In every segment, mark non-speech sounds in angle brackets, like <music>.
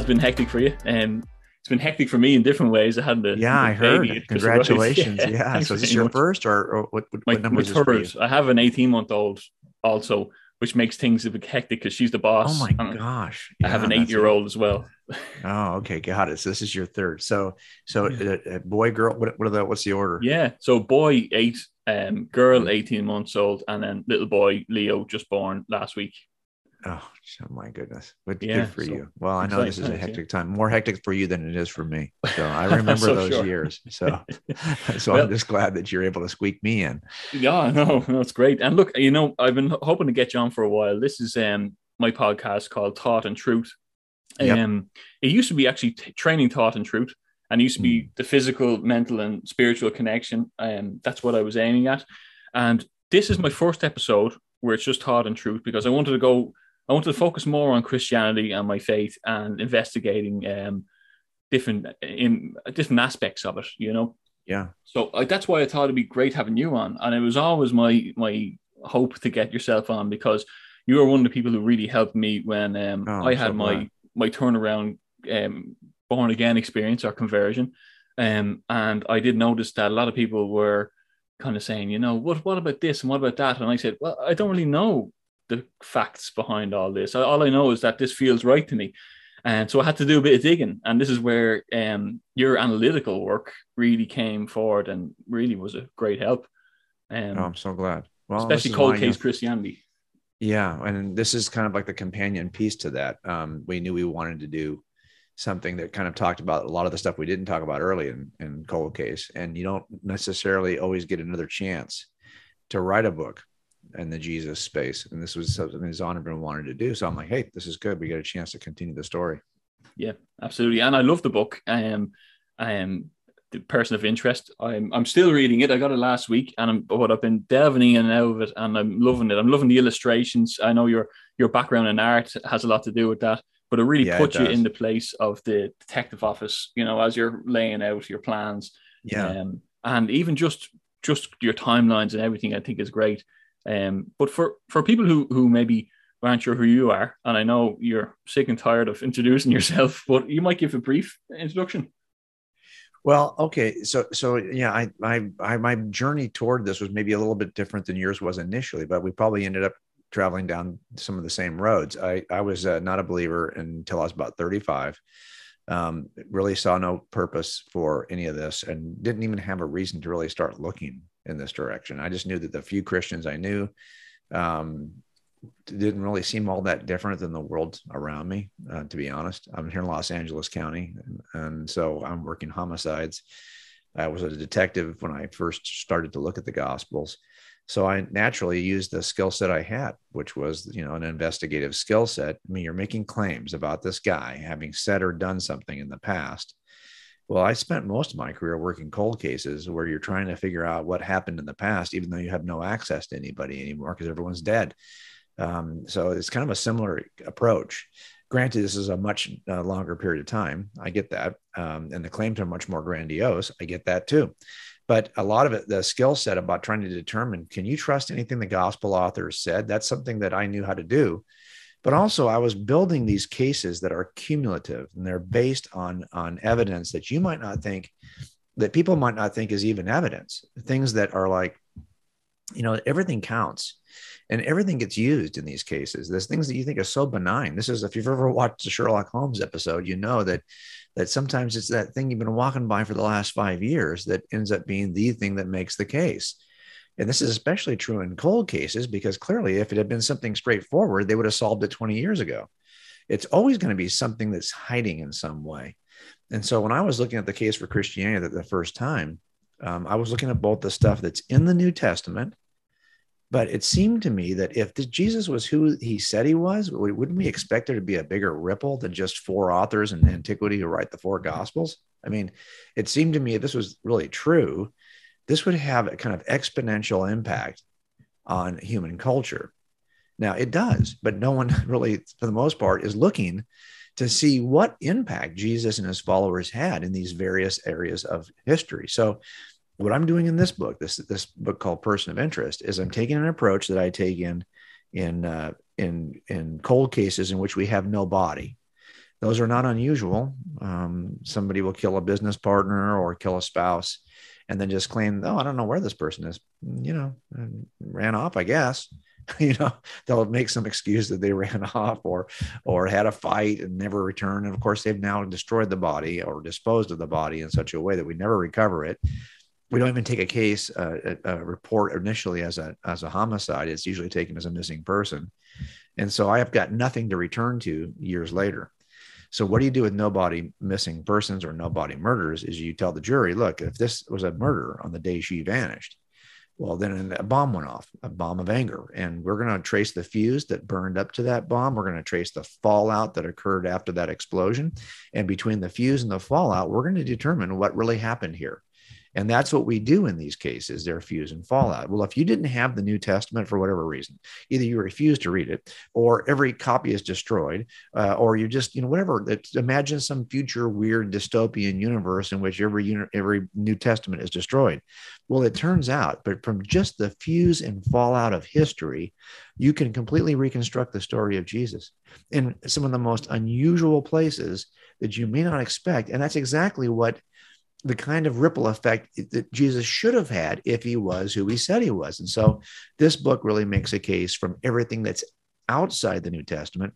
has been hectic for you, and it's been hectic for me in different ways. I had the Yeah, I heard. <laughs> Congratulations. Yeah. thanks So is this your much. first or, or what, what, My, number my is this for you? third. I have an 18 month old also, which makes things a bit hectic because she's the boss. Oh my and gosh. I have an eight year old as well. Oh, okay. Got it. So this is your third. So, so Yeah. uh, uh, boy, girl, what, what are the, what's the order? Yeah. So boy eight, um, girl Mm-hmm. 18 months old, and then little boy Leo just born last week. Oh, my goodness. But Yeah, good for so you. Well, I know this is a hectic time, more hectic for you than it is for me. So I <laughs> remember So those sure. years. So, <laughs> <laughs> so Well- I'm just glad that you're able to squeak me in. Yeah, no, it's great. And look, you know, I've been hoping to get you on for a while. This is um my podcast called Thought and Truth. Yep. Um, it used to be actually t- training thought and truth, and it used to be Hmm. the physical, mental, and spiritual connection. Um, that's what I was aiming at. And this is my first episode where it's just thought and truth because I wanted to go. I wanted to focus more on Christianity and my faith and investigating um different in different aspects of it. You know, Yeah. so I, that's why I thought it'd be great having you on, and it was always my my hope to get yourself on because you were one of the people who really helped me when um, Oh, I had so my glad. my turnaround um, born again experience or conversion, um, and I did notice that a lot of people were kind of saying, you know, what what about this and what about that, and I said, well, I don't really know the facts behind all this. All I know is that this feels right to me. And so I had to do a bit of digging, and this is where um, your analytical work really came forward and really was a great help. Um, Oh, I'm so glad. Well, especially cold you case Christianity. Yeah, and this is kind of like the companion piece to that. Um, we knew we wanted to do something that kind of talked about a lot of the stuff we didn't talk about early in, in Cold Case, and you don't necessarily always get another chance to write a book in the Jesus space. And this was something Zondervan wanted to do. So I'm like, hey, this is good. We get a chance to continue the story. Yeah, absolutely. And I love the book. Um, I am the person of interest. I'm I'm still reading it. I got it last week, and I'm but I've been delving in and out of it, and I'm loving it. I'm loving the illustrations. I know your your background in art has a lot to do with that, but it really Yeah, it puts you in the place of the detective office. You know, as you're laying out your plans. Yeah. Um, and even just just your timelines and everything, I think is great. Um, but for for people who who maybe aren't sure who you are, and I know you're sick and tired of introducing <laughs> yourself, but you might give a brief introduction. Well, okay, so so yeah, I, I I my journey toward this was maybe a little bit different than yours was initially, but we probably ended up traveling down some of the same roads. I I was uh, not a believer until I was about 35. Um, really saw no purpose for any of this, and didn't even have a reason to really start looking in this direction. I just knew that the few Christians I knew um, didn't really seem all that different than the world around me, uh, to be honest. I'm here in Los Angeles County, and, and so I'm working homicides. I was a detective when I first started to look at the Gospels. So I naturally used the skill set I had, which was, you know, an investigative skill set. I mean, you're making claims about this guy having said or done something in the past. Well, I spent most of my career working cold cases where you're trying to figure out what happened in the past, even though you have no access to anybody anymore because everyone's dead. Um, so it's kind of a similar approach. Granted, this is a much uh, longer period of time. I get that. Um, and the claims are much more grandiose. I get that too. But a lot of it, the skill set about trying to determine can you trust anything the gospel authors said? That's something that I knew how to do. But also, I was building these cases that are cumulative and they're based on, on evidence that you might not think, that people might not think is even evidence. Things that are like, you know, everything counts and everything gets used in these cases. There's things that you think are so benign. This is if you've ever watched the Sherlock Holmes episode, you know that that sometimes it's that thing you've been walking by for the last five years that ends up being the thing that makes the case. And this is especially true in cold cases because clearly, if it had been something straightforward, they would have solved it 20 years ago. It's always going to be something that's hiding in some way. And so when I was looking at the case for Christianity the first time, um, I was looking at both the stuff that's in the New Testament but it seemed to me that if Jesus was who he said he was, wouldn't we expect there to be a bigger ripple than just four authors in antiquity who write the four gospels? I mean, it seemed to me if this was really true, this would have a kind of exponential impact on human culture. Now it does, but no one <laughs> really, for the most part, is looking to see what impact Jesus and his followers had in these various areas of history. So what I'm doing in this book, this this book called Person of Interest, is I'm taking an approach that I take in in uh, in in cold cases in which we have no body. Those are not unusual. Um, somebody will kill a business partner or kill a spouse, and then just claim, "Oh, I don't know where this person is." You know, ran off, I guess. <laughs> you know they'll make some excuse that they <laughs> ran off or or had a fight and never returned. And of course they've now destroyed the body or disposed of the body in such a way that we never recover it. We don't even take a case uh, a, a, report initially as a as a homicide. It's usually taken as a missing person. And so i have got nothing to return to years later so what do you do with nobody missing persons or nobody murders is you tell the jury look if this was a murder on the day she vanished well, then a bomb went off, a bomb of anger. And we're going to trace the fuse that burned up to that bomb. We're going to trace the fallout that occurred after that explosion. And between the fuse and the fallout, we're going to determine what really happened here. And that's what we do in these cases. They're fuse and fallout. Well, if you didn't have the New Testament for whatever reason, either you refuse to read it, or every copy is destroyed, uh, or you just, you know, whatever. Imagine some future weird dystopian universe in which every every New Testament is destroyed. Well, it turns out, but from just the fuse and fallout of history, you can completely reconstruct the story of Jesus in some of the most unusual places that you may not expect. And that's exactly what the kind of ripple effect that Jesus should have had if he was who he said he was. And so this book really makes a case from everything that's outside the New Testament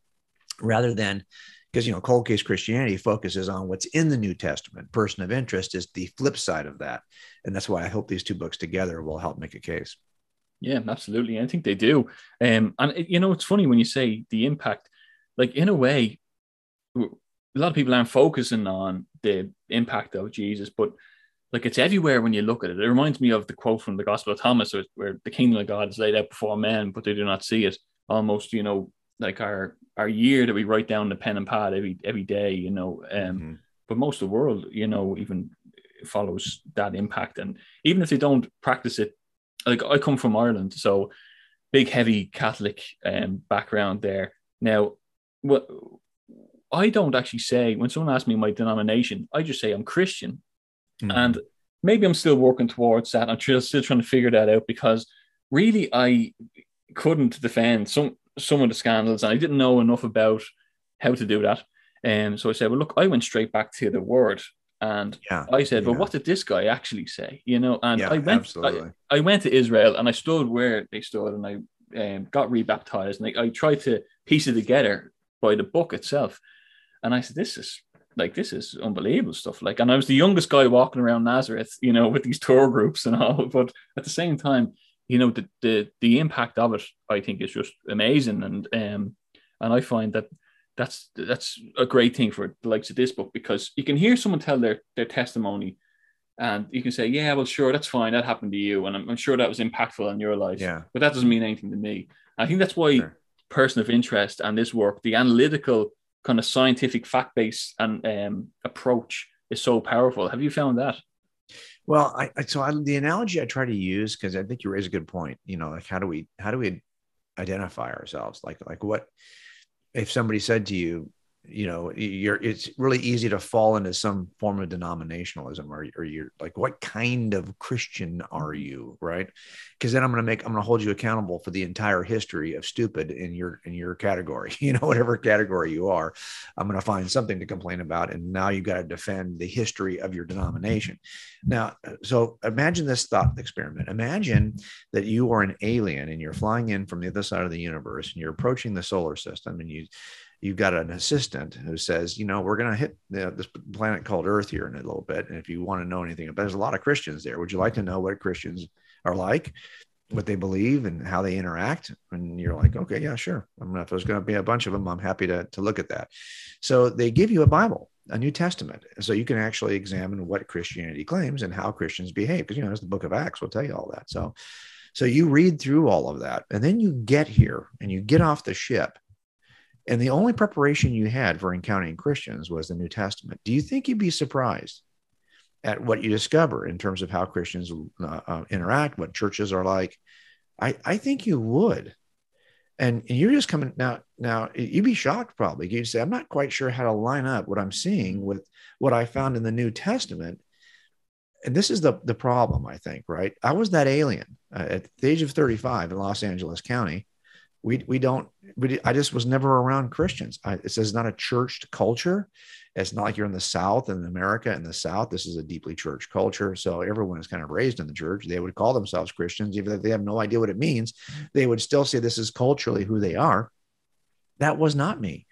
rather than because you know cold case christianity focuses on what's in the new testament. Person of interest is the flip side of that. And that's why i hope these two books together will help make a case. Yeah absolutely. I think they do. Um, and you know it's funny when you say the impact like in a way a lot of people aren't focusing on the impact of Jesus, but like it's everywhere when you look at it. It reminds me of the quote from the Gospel of Thomas, where the kingdom of God is laid out before men, but they do not see it. Almost, you know, like our our year that we write down the pen and pad every every day, you know. Um, mm-hmm. But most of the world, you know, even follows that impact, and even if they don't practice it, like I come from Ireland, so big heavy Catholic um, background there. Now, what I don't actually say when someone asks me my denomination, I just say I'm Christian, mm-hmm. and maybe I'm still working towards that. I'm still trying to figure that out because really I couldn't defend some some of the scandals, and I didn't know enough about how to do that. And um, so I said, well, look, I went straight back to the word. And yeah, I said, yeah. well, what did this guy actually say? You know, and yeah, I went, I, I, went to Israel and I stood where they stood and I um, got rebaptized and I, I tried to piece it together by the book itself. And I said, this is like this is unbelievable stuff. Like, and I was the youngest guy walking around Nazareth, you know, with these <laughs> tour groups and all. But at the same time, you know, the the the impact of it, I think, is just amazing. And um, and I find that that's that's a great thing for the likes of this book because you can hear someone tell their their testimony, and you can say, yeah, well, sure, that's fine, that happened to you, and I'm, I'm sure that was impactful in your life. Yeah, but that doesn't mean anything to me. I think that's why sure. Person of interest and this work, the analytical kind of scientific fact base and um, approach is so powerful. Have you found that? Well, I, so I, the analogy I try to use because I think you raise a good point. You know, like how do we how do we identify ourselves? Like like what if somebody said to you, you know you're it's really easy to fall into some form of denominationalism or, or you're like what kind of christian are mm-hmm. you? Right? Because then i'm going to make i'm going to hold you accountable for the entire history of stupid in your in your category <laughs> you know whatever category you are. I'm going to find something to complain about and now you've got to defend the history of your denomination. Now so imagine this thought experiment. Imagine that you are an alien and you're flying in from the other side of the universe and you're approaching the solar system and you you've got an assistant who says, you know, we're going to hit this planet called Earth here in a little bit. And if you want to know anything about, there's a lot of Christians there. Would you like to know what Christians are like, what they believe, and how they interact? And you're like, okay, yeah, sure. I'm if there's going to be a bunch of them, I'm happy to to look at that. So they give you a Bible, a New Testament, so you can actually examine what Christianity claims and how Christians behave. Because you know, as the Book of Acts will tell you all that. So. So you read through all of that, and then you get here and you get off the ship, and the only preparation you had for encountering Christians was the New Testament. Do you think you'd be surprised at what you discover in terms of how Christians uh, uh, interact, what churches are like? I, I think you would. And, and you're just coming now. Now you'd be shocked probably. You'd say, "I'm not quite sure how to line up what I'm seeing with what I found in the New Testament." and this is the the problem i think right i was that alien uh, at the age of 35 in los angeles county we we don't we, i just was never around christians I, is not a churched culture it's not like you're in the south in america in the south this is a deeply church culture so everyone is kind of raised in the church they would call themselves christians even if they have no idea what it means they would still say this is culturally who they are that was not me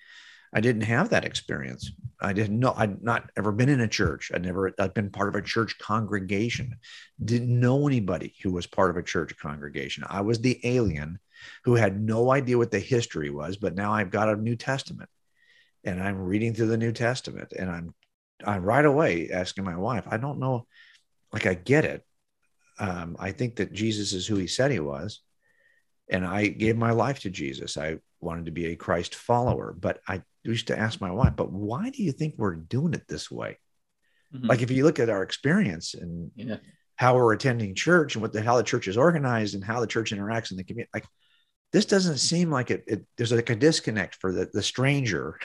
I didn't have that experience. I didn't know. I'd not ever been in a church. I'd never I'd been part of a church congregation. Didn't know anybody who was part of a church congregation. I was the alien who had no idea what the history was, but now I've got a New Testament and I'm reading through the New Testament and I'm I'm right away asking my wife, I don't know, like I get it. Um, I think that Jesus is who he said he was. And I gave my life to Jesus. I wanted to be a Christ follower, but I used to ask my wife, but why do you think we're doing it this way? Mm-hmm. Like if you look at our experience and yeah. how we're attending church and what the how the church is organized and how the church interacts in the community, like this doesn't seem like it, it there's like a disconnect for the, the stranger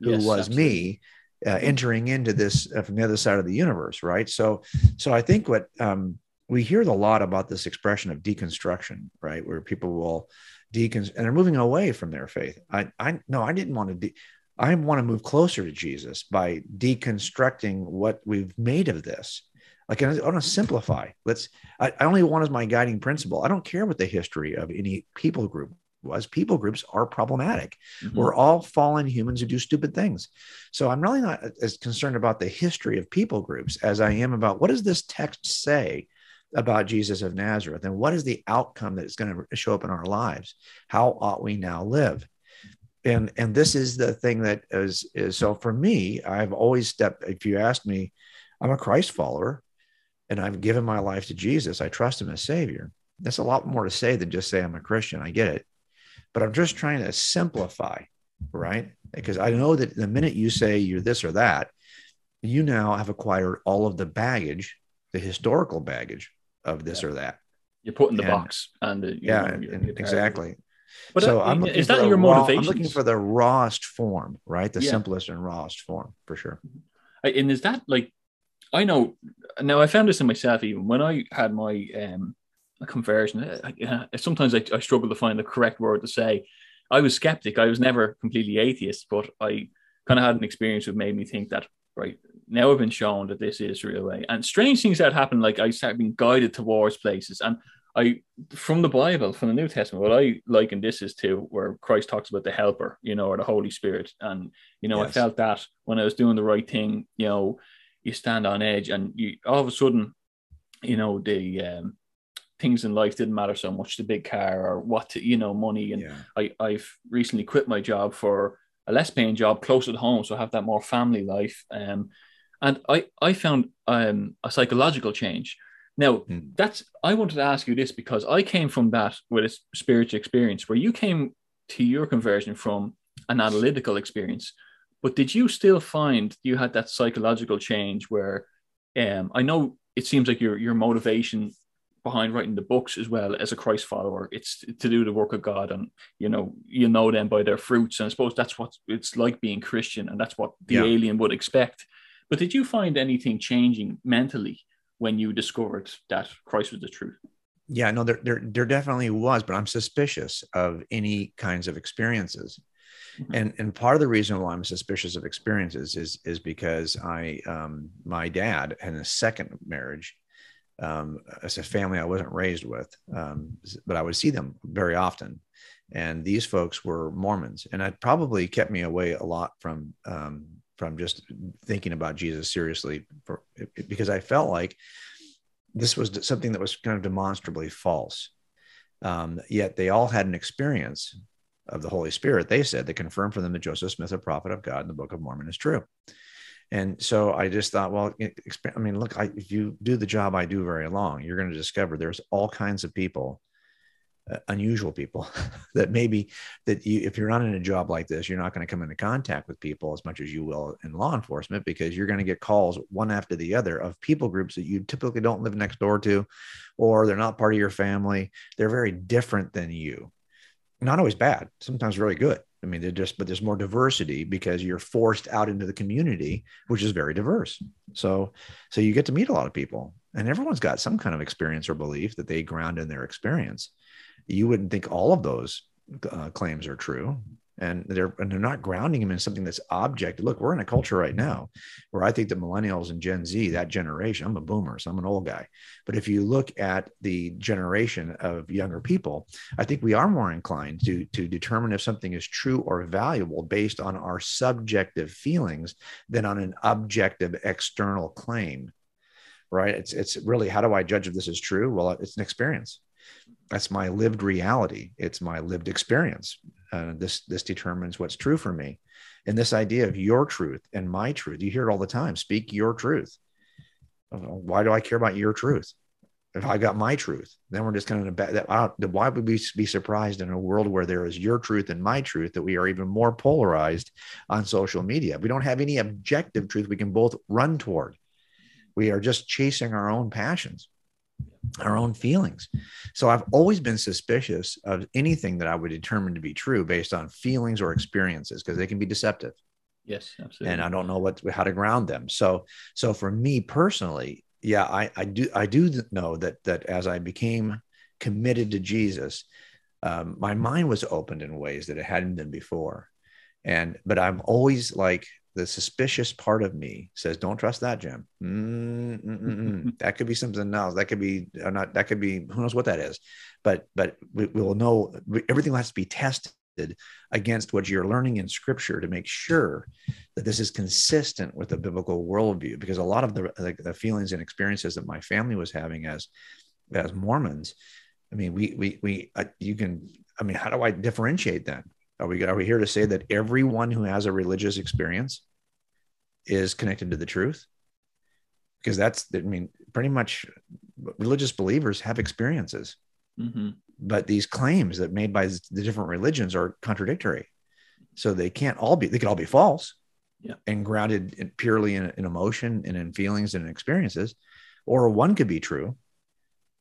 who yes, was absolutely. me uh, mm-hmm. entering into this uh, from the other side of the universe right so so i think what um, we hear a lot about this expression of deconstruction right where people will decon and they're moving away from their faith i i no i didn't want to de- I want to move closer to Jesus by deconstructing what we've made of this. Like I want to simplify. Let's. I, I only want as my guiding principle. I don't care what the history of any people group was. People groups are problematic. Mm-hmm. We're all fallen humans who do stupid things. So I'm really not as concerned about the history of people groups as I am about what does this text say about Jesus of Nazareth and what is the outcome that is going to show up in our lives? How ought we now live? and and this is the thing that is is so for me i've always stepped if you ask me i'm a christ follower and i've given my life to jesus i trust him as savior that's a lot more to say than just say i'm a christian i get it but i'm just trying to simplify right because i know that the minute you say you're this or that you now have acquired all of the baggage the historical baggage of this yeah. or that you're put in the and, box and uh, yeah know, you're, you're exactly but so uh, I'm is that your motivation? I'm looking for the rawest form, right? The yeah. simplest and rawest form for sure. And is that like I know now I found this in myself even when I had my um conversion. I, I, sometimes I, I struggle to find the correct word to say. I was skeptic. I was never completely atheist, but I kind of had an experience that made me think that right now I've been shown that this is real way. And strange things that happen, like I started being guided towards places. And I from the Bible, from the New Testament, what I liken this is to where Christ talks about the helper, you know, or the Holy Spirit. And, you know, yes. I felt that when I was doing the right thing, you know, you stand on edge and you all of a sudden, you know, the um, things in life didn't matter so much, the big car or what to, you know, money. And yeah. I, I've recently quit my job for a less paying job closer to home. So I have that more family life. Um, and I, I found um, a psychological change now, mm. that's I wanted to ask you this because I came from that with a spiritual experience where you came to your conversion from an analytical experience. But did you still find you had that psychological change where um, I know it seems like your your motivation behind writing the books as well as a Christ follower. It's to do the work of God, and you know you know them by their fruits. And I suppose that's what it's like being Christian, and that's what the yeah. alien would expect. But did you find anything changing mentally when you discovered that Christ was the truth? Yeah, no, there, there, there definitely was, but I'm suspicious of any kinds of experiences. Mm-hmm. And and part of the reason why I'm suspicious of experiences is is because I um, my dad had a second marriage um, as a family I wasn't raised with, um, but I would see them very often. And these folks were Mormons, and it probably kept me away a lot from um, from just thinking about Jesus seriously for, because I felt like this was something that was kind of demonstrably false. Um, yet they all had an experience of the Holy Spirit. They said that confirmed for them that Joseph Smith, a prophet of God in the Book of Mormon, is true. And so I just thought, well, I mean, look, I, if you do the job I do very long, you're going to discover there's all kinds of people uh, unusual people <laughs> that maybe that you if you're not in a job like this you're not going to come into contact with people as much as you will in law enforcement because you're going to get calls one after the other of people groups that you typically don't live next door to or they're not part of your family they're very different than you not always bad sometimes really good. I mean they're just but there's more diversity because you're forced out into the community which is very diverse. So so you get to meet a lot of people and everyone's got some kind of experience or belief that they ground in their experience. You wouldn't think all of those uh, claims are true and they're and they're not grounding them in something that's object. Look, we're in a culture right now where I think that millennials and Gen Z, that generation, I'm a boomer, so I'm an old guy. But if you look at the generation of younger people, I think we are more inclined to to determine if something is true or valuable based on our subjective feelings than on an objective external claim. Right? It's it's really how do I judge if this is true? Well, it's an experience that's my lived reality. It's my lived experience. Uh, this this determines what's true for me. And this idea of your truth and my truth you hear it all the time speak your truth. Why do i care about your truth? If i got my truth then we're just a bad that, why would we be surprised in a world where there is your truth and my truth that we are even more polarized on social media? We don't have any objective truth we can both run toward. We are just chasing our own passions our own feelings. So I've always been suspicious of anything that I would determine to be true based on feelings or experiences because they can be deceptive. Yes, absolutely. And I don't know what how to ground them. So so for me personally, yeah, I I do I do know that that as I became committed to Jesus, um, my mind was opened in ways that it hadn't been before. And but I'm always like the suspicious part of me says, "Don't trust that, Jim. Mm, <laughs> that could be something else. That could be or not. That could be who knows what that is. But but we, we will know. Everything has to be tested against what you're learning in Scripture to make sure that this is consistent with the biblical worldview. Because a lot of the the, the feelings and experiences that my family was having as as Mormons, I mean, we we we uh, you can. I mean, how do I differentiate that? Are we, are we here to say that everyone who has a religious experience is connected to the truth? Because that's, I mean, pretty much religious believers have experiences. Mm-hmm. But these claims that made by the different religions are contradictory. So they can't all be, they could all be false yeah. and grounded in, purely in, in emotion and in feelings and in experiences. Or one could be true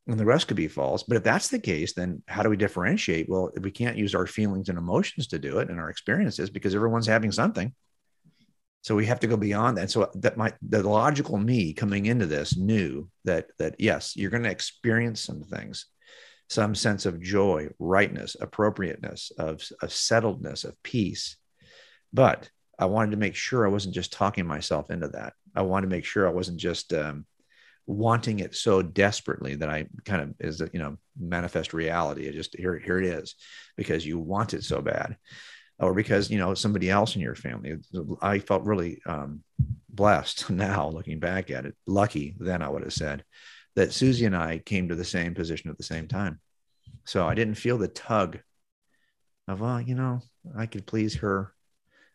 and the rest could be false. But if that's the case, then how do we differentiate? Well, we can't use our feelings and emotions to do it and our experiences because everyone's having something. So we have to go beyond that. So that my the logical me coming into this knew that that yes, you're going to experience some things, some sense of joy, rightness, appropriateness, of, of settledness, of peace. But I wanted to make sure I wasn't just talking myself into that. I wanted to make sure I wasn't just um, wanting it so desperately that I kind of is you know manifest reality. It just here here it is because you want it so bad, or because you know somebody else in your family. I felt really um, blessed <laughs> now looking back at it. Lucky then I would have said that Susie and I came to the same position at the same time. So I didn't feel the tug of well you know I could please her.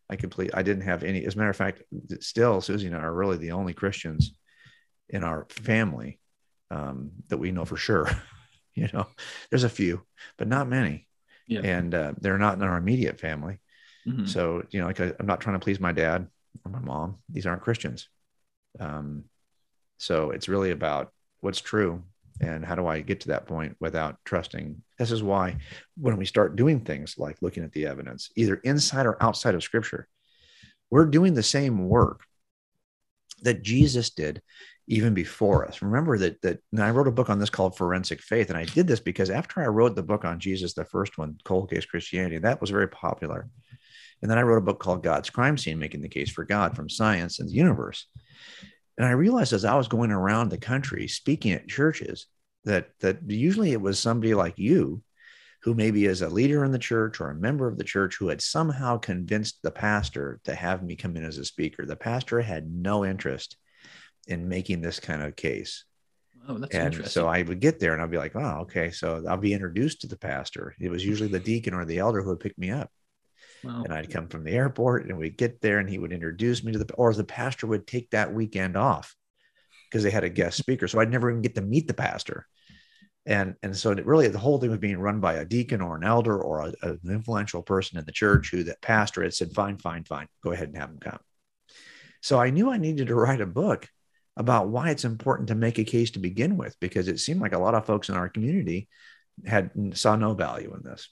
I could please. I didn't have any. As a matter of fact, still Susie and I are really the only Christians in our family um, that we know for sure. <laughs> you know, there's a few, but not many. Yeah. And uh, they're not in our immediate family. Mm-hmm. So, you know, like I, am not trying to please my dad or my mom. These aren't Christians. Um, so it's really about what's true and how do I get to that point without trusting. This is why when we start doing things like looking at the evidence, either inside or outside of scripture, we're doing the same work that Jesus did even before us. Remember that that I wrote a book on this called Forensic Faith, and I did this because after I wrote the book on Jesus, the first one, Cold Case Christianity, that was very popular. And then I wrote a book called God's Crime Scene, making the case for God from science and the universe. And I realized as I was going around the country speaking at churches that that usually it was somebody like you who maybe is a leader in the church or a member of the church who had somehow convinced the pastor to have me come in as a speaker. The pastor had no interest in making this kind of case. Oh, that's and interesting. so I would get there and I'd be like, oh, okay. So I'll be introduced to the pastor. It was usually the deacon or the elder who would pick me up. Wow. And I'd come from the airport and we'd get there and he would introduce me to the, or the pastor would take that weekend off because they had a guest speaker. So I'd never even get to meet the pastor. And, and so it really, the whole thing was being run by a deacon or an elder or a, an influential person in the church who that pastor had said, fine, fine, fine, go ahead and have him come. So I knew I needed to write a book about why it's important to make a case to begin with, because it seemed like a lot of folks in our community had saw no value in this.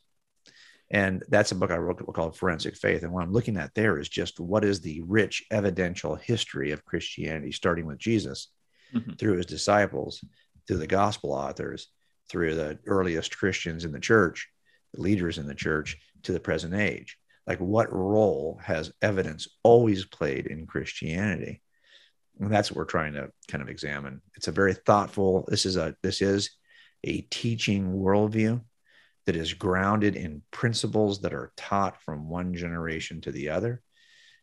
And that's a book I wrote called Forensic Faith. And what I'm looking at there is just what is the rich evidential history of Christianity, starting with Jesus, mm-hmm. through his disciples, through the gospel authors, through the earliest Christians in the church, the leaders in the church, to the present age. Like, what role has evidence always played in Christianity? And that's what we're trying to kind of examine. It's a very thoughtful. This is a this is a teaching worldview that is grounded in principles that are taught from one generation to the other.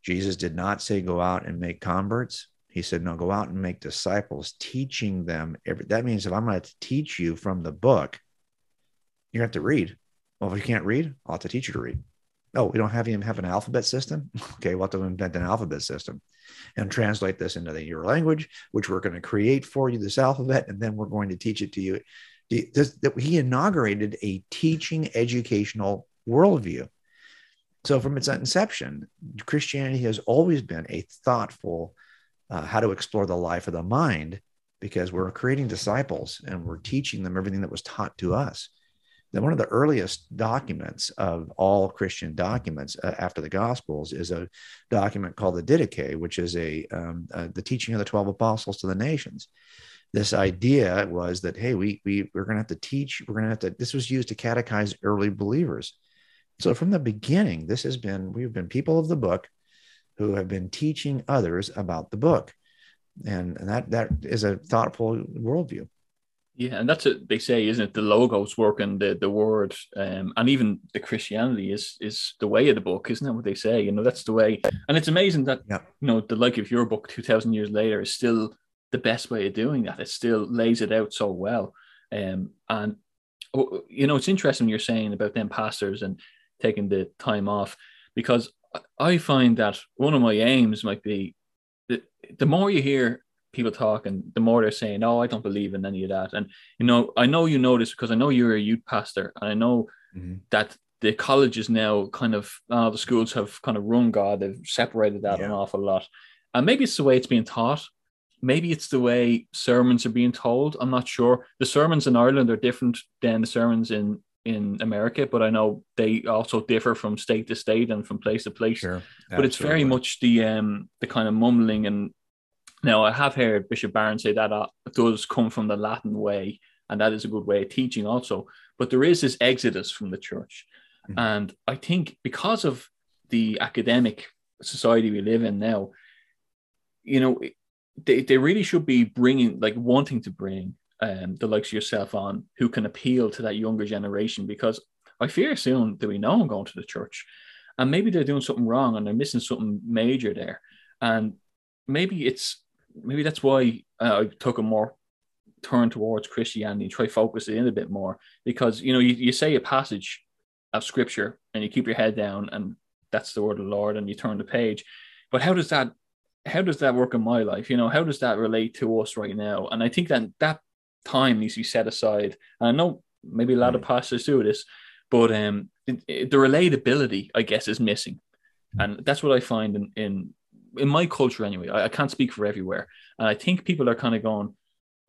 Jesus did not say go out and make converts. He said, no, go out and make disciples, teaching them. Every, that means if I'm going to teach you from the book, you have to read. Well, if you can't read, I'll have to teach you to read. Oh, we don't have even have an alphabet system. <laughs> Okay, we'll have to invent an alphabet system and translate this into the, your language, which we're going to create for you this alphabet, and then we're going to teach it to you that he inaugurated a teaching educational worldview. So, from its inception, Christianity has always been a thoughtful uh, how to explore the life of the mind because we're creating disciples and we're teaching them everything that was taught to us. One of the earliest documents of all Christian documents uh, after the Gospels is a document called the Didache, which is a um, uh, the teaching of the twelve apostles to the nations. This idea was that hey we, we we're going to have to teach we're going to have to this was used to catechize early believers. So from the beginning this has been we've been people of the book who have been teaching others about the book. And, and that that is a thoughtful worldview yeah and that's what they say isn't it the logos work and the the word um, and even the christianity is is the way of the book isn't that what they say you know that's the way and it's amazing that yeah. you know the like of your book 2000 years later is still the best way of doing that. It still lays it out so well. Um, and oh, you know, it's interesting you're saying about them pastors and taking the time off because I find that one of my aims might be the, the more you hear people talk and the more they're saying, Oh, I don't believe in any of that. And you know, I know you know this because I know you're a youth pastor and I know mm-hmm. that the colleges now kind of uh, the schools have kind of run God, they've separated that yeah. an awful lot. And maybe it's the way it's being taught maybe it's the way sermons are being told. I'm not sure. The sermons in Ireland are different than the sermons in in America, but I know they also differ from state to state and from place to place. Sure, but it's very much the um the kind of mumbling and now I have heard Bishop Barron say that uh, does come from the Latin way, and that is a good way of teaching also. But there is this exodus from the church, mm-hmm. and I think because of the academic society we live in now, you know, they, they really should be bringing like wanting to bring um, the likes of yourself on who can appeal to that younger generation because I fear soon that we know I'm going to the church and maybe they're doing something wrong and they're missing something major there and maybe it's maybe that's why uh, I took a more turn towards Christianity try focus it in a bit more because you know you, you say a passage of scripture and you keep your head down and that's the word of the Lord and you turn the page but how does that how does that work in my life? You know, how does that relate to us right now? And I think that that time needs to be set aside. And I know maybe a lot mm. of pastors do this, but um, it, it, the relatability, I guess, is missing, and that's what I find in in in my culture anyway. I, I can't speak for everywhere, and I think people are kind of going,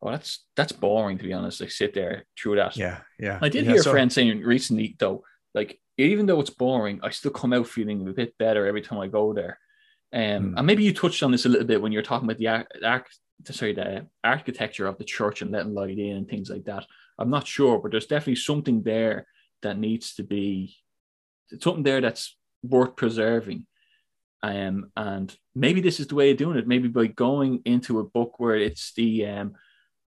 "Oh, that's that's boring." To be honest, like sit there through that. Yeah, yeah. I did yeah, hear so- a friend saying recently though, like even though it's boring, I still come out feeling a bit better every time I go there. Um, mm. And maybe you touched on this a little bit when you're talking about the arch, sorry, the architecture of the church and letting light in and things like that. I'm not sure, but there's definitely something there that needs to be something there that's worth preserving. Um, and maybe this is the way of doing it. Maybe by going into a book where it's the um,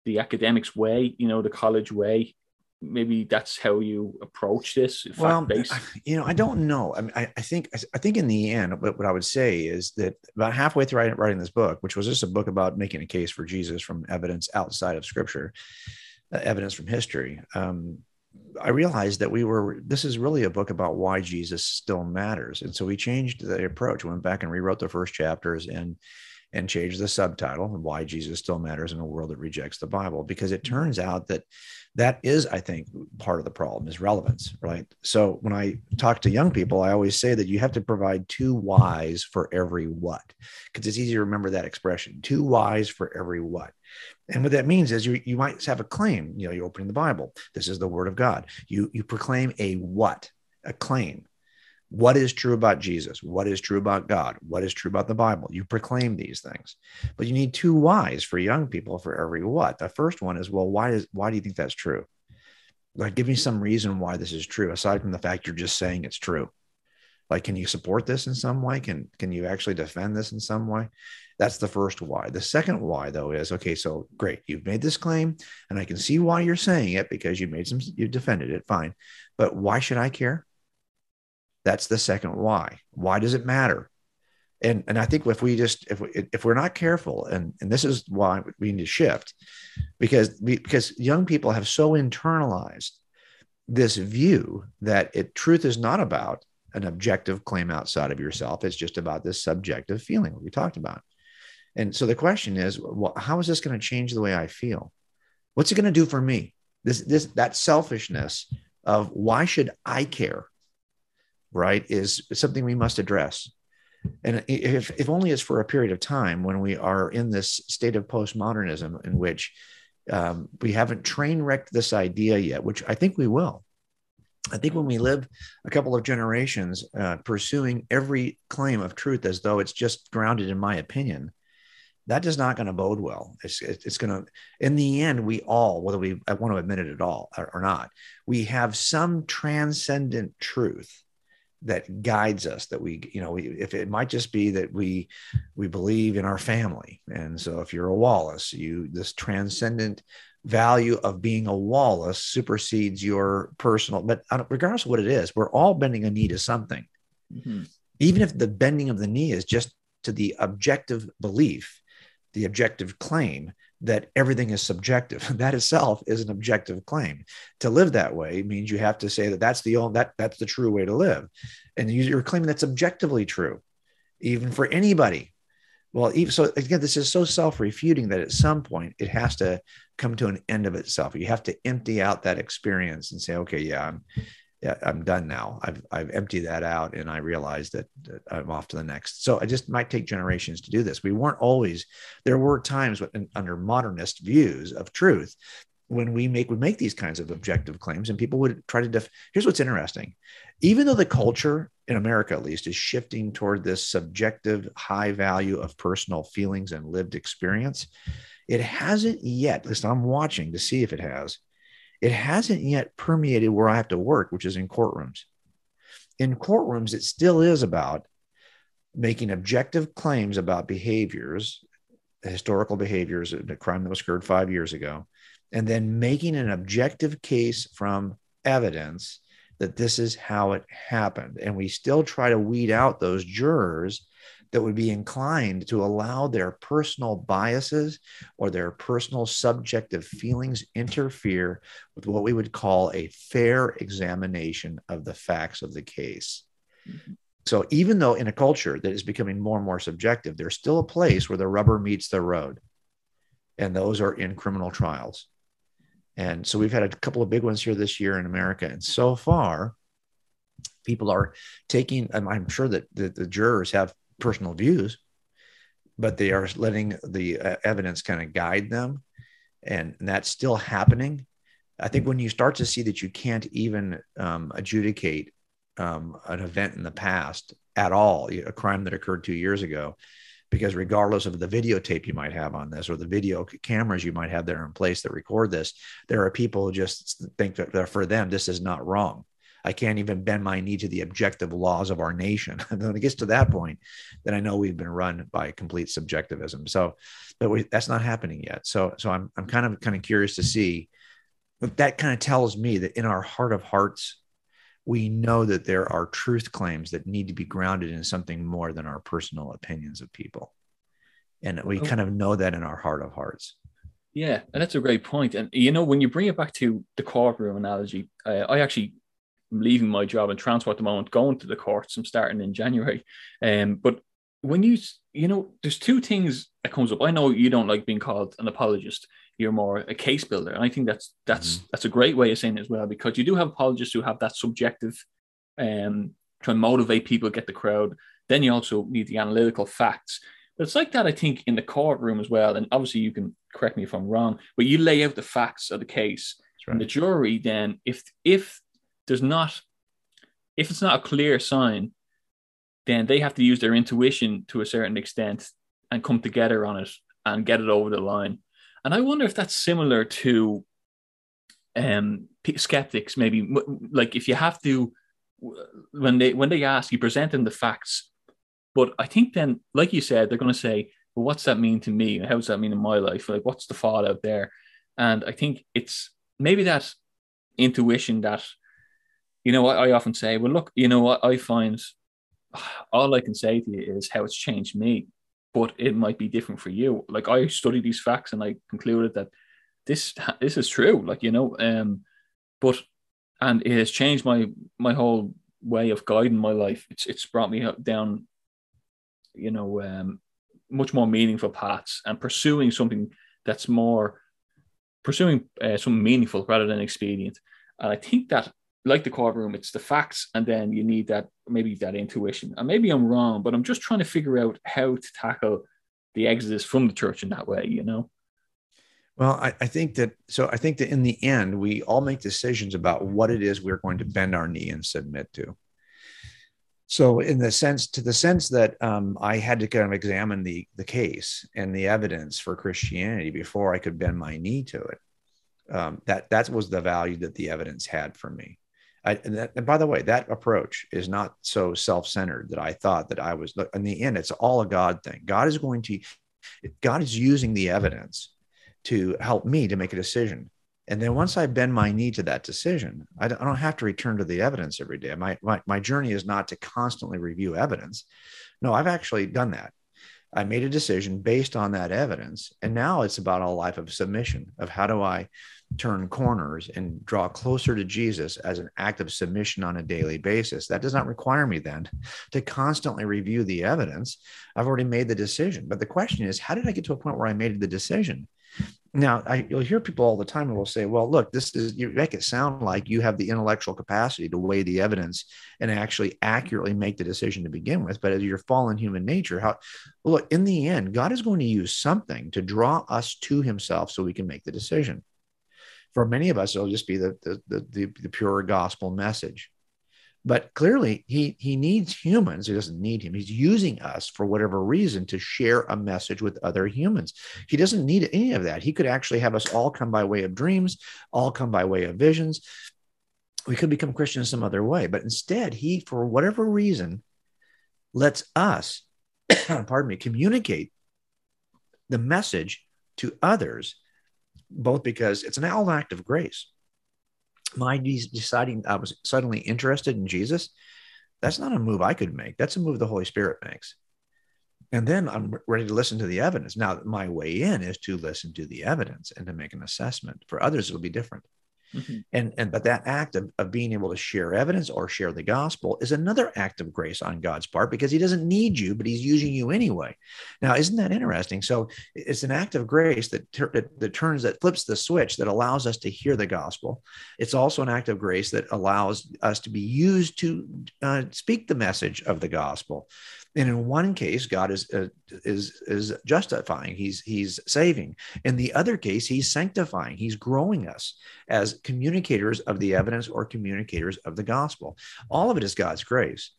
the academics way, you know, the college way, maybe that's how you approach this well you know i don't know i mean i, I think i think in the end what, what, i would say is that about halfway through writing, writing this book which was just a book about making a case for jesus from evidence outside of scripture uh, evidence from history um, i realized that we were this is really a book about why jesus still matters and so we changed the approach went back and rewrote the first chapters and and changed the subtitle and why Jesus still matters in a world that rejects the Bible. Because it mm-hmm. turns out that that is, I think, part of the problem is relevance, right? So when I talk to young people, I always say that you have to provide two whys for every what, because it's easy to remember that expression two whys for every what. And what that means is you, you might have a claim, you know, you're opening the Bible. This is the word of God. You, you proclaim a what, a claim. what is true about Jesus? What is true about God? What is true about the Bible? You proclaim these things, but you need two whys for young people for every what. The first one is, well, why is why do you think that's true? Like, give me some reason why this is true, aside from the fact you're just saying it's true. Like, can you support this in some way? Can can you actually defend this in some way? That's the first why. The second why, though, is okay. So great, you've made this claim, and I can see why you're saying it because you made some, you defended it, fine. But why should I care? That's the second why. Why does it matter? And and I think if we just if we if we're not careful, and and this is why we need to shift, because we, because young people have so internalized this view that it truth is not about an objective claim outside of yourself. It's just about this subjective feeling we talked about. And so the question is, well, how is this going to change the way I feel? What's it going to do for me? This, this, that selfishness of why should I care, right, is something we must address. And if, if only it's for a period of time when we are in this state of postmodernism in which um, we haven't train wrecked this idea yet, which I think we will. I think when we live a couple of generations uh, pursuing every claim of truth as though it's just grounded in my opinion, that is not going to bode well. It's, it's going to, in the end, we all, whether we want to admit it at all or not, we have some transcendent truth that guides us that we you know we, if it might just be that we we believe in our family and so if you're a wallace you this transcendent value of being a Wallace supersedes your personal, but regardless of what it is, we're all bending a knee to something. Mm-hmm. Even if the bending of the knee is just to the objective belief, the objective claim that everything is subjective, <laughs> that itself is an objective claim. To live that way means you have to say that that's the only, that that's the true way to live, and you're claiming that's objectively true, even for anybody well, even so, again, this is so self-refuting that at some point it has to come to an end of itself. You have to empty out that experience and say, okay, yeah, I'm, yeah, I'm done now. I've I've emptied that out, and I realize that, that I'm off to the next. So I just might take generations to do this. We weren't always. There were times when, under modernist views of truth when we make would make these kinds of objective claims and people would try to def- here's what's interesting even though the culture in america at least is shifting toward this subjective high value of personal feelings and lived experience it hasn't yet at least i'm watching to see if it has it hasn't yet permeated where i have to work which is in courtrooms in courtrooms it still is about making objective claims about behaviors historical behaviors a crime that was occurred five years ago and then making an objective case from evidence that this is how it happened. And we still try to weed out those jurors that would be inclined to allow their personal biases or their personal subjective feelings interfere with what we would call a fair examination of the facts of the case. Mm-hmm. So even though in a culture that is becoming more and more subjective, there's still a place where the rubber meets the road. And those are in criminal trials. And so we've had a couple of big ones here this year in America. And so far, people are taking, I'm sure that the, the jurors have personal views, but they are letting the uh, evidence kind of guide them. And, and, that's still happening. I think when you start to see that you can't even um, adjudicate um, an event in the past at all, a crime that occurred two years ago, because regardless of the videotape you might have on this or the video cameras you might have there in place that record this, there are people who just think that for them, this is not wrong. I can't even bend my knee to the objective laws of our nation. <laughs> And when it gets to that point, then I know we've been run by complete subjectivism. So, but we, that's not happening yet. So, so I'm, I'm kind of kind of curious to see. But that kind of tells me that in our heart of hearts, we know that there are truth claims that need to be grounded in something more than our personal opinions of people. And we oh. kind of know that in our heart of hearts. Yeah, and that's a great point. And you know, when you bring it back to the courtroom analogy, uh, I actually leaving my job in transport at the moment, going to the courts. I'm starting in January. Um, but when you you know, there's two things that comes up. I know you don't like being called an apologist, you're more a case builder. And I think that's that's mm-hmm. that's a great way of saying it as well, because you do have apologists who have that subjective um try and motivate people, get the crowd. Then you also need the analytical facts. But it's like that, I think, in the courtroom as well. And obviously you can correct me if I'm wrong, but you lay out the facts of the case. Right. And the jury then, if if there's not if it's not a clear sign, then they have to use their intuition to a certain extent and come together on it and get it over the line. And I wonder if that's similar to um, skeptics, maybe like if you have to when they when they ask you present them the facts, but I think then, like you said, they're going to say, "Well, what's that mean to me? How does that mean in my life? Like, what's the fallout there?" And I think it's maybe that intuition that you know what I often say, well, look, you know what I find <sighs> all I can say to you is how it's changed me, but it might be different for you. Like I studied these facts and I concluded that this <laughs> this is true. Like you know, um, but and it has changed my my whole way of guiding my life. It's it's brought me down, you know, um, much more meaningful paths and pursuing something that's more pursuing uh, something meaningful rather than expedient. And I think that like the courtroom, it's the facts, and then you need that maybe that intuition. And maybe I'm wrong, but I'm just trying to figure out how to tackle the exodus from the church in that way, you know. Well, I, I, think that so I think that in the end, we all make decisions about what it is we're going to bend our knee and submit to. So, in the sense, to the sense that um, I had to kind of examine the the case and the evidence for Christianity before I could bend my knee to it. Um, that that was the value that the evidence had for me. I, and, that, and, by the way, that approach is not so self-centered that I thought that I was. In the end, it's all a God thing. God is going to, God is using the evidence to help me to make a decision. And then once I bend my knee to that decision, I don't, have to return to the evidence every day. My, my my journey is not to constantly review evidence. No, I've actually done that. I made a decision based on that evidence, and now it's about a life of submission. Of how do I turn corners and draw closer to Jesus as an act of submission on a daily basis. That does not require me then to constantly review the evidence. I've already made the decision. But the question is, how did I get to a point where I made the decision? Now, I, you'll hear people all the time who will say, well, look, this is, you make it sound like you have the intellectual capacity to weigh the evidence and actually accurately make the decision to begin with. But as your fallen human nature, how, look, in the end, God is going to use something to draw us to himself so we can make the decision for many of us, it'll just be the, the, the, the, pure gospel message. But clearly, he, he needs humans. He doesn't need him. He's using us for whatever reason to share a message with other humans. He doesn't need any of that. He could actually have us all come by way of dreams, all come by way of visions. We could become Christians some other way. But instead, he, for whatever reason, lets us, <coughs> pardon me, communicate the message to others both because it's an act of grace. My deciding I was suddenly interested in Jesus, that's not a move I could make. That's a move the Holy Spirit makes. And then I'm ready to listen to the evidence. Now, my way in is to listen to the evidence and to make an assessment. For others, it'll be different. Mm-hmm. And and but that act of, of being able to share evidence or share the gospel is another act of grace on God's part because he doesn't need you, but he's using you anyway. Now, isn't that interesting? So it's an act of grace that, that, that turns that flips the switch that allows us to hear the gospel. It's also an act of grace that allows us to be used to uh, speak the message of the gospel. And in one case, God is uh, is is justifying. He's he's saving. In the other case, he's sanctifying. He's growing us as communicators of the evidence or communicators of the gospel. All of it is God's grace.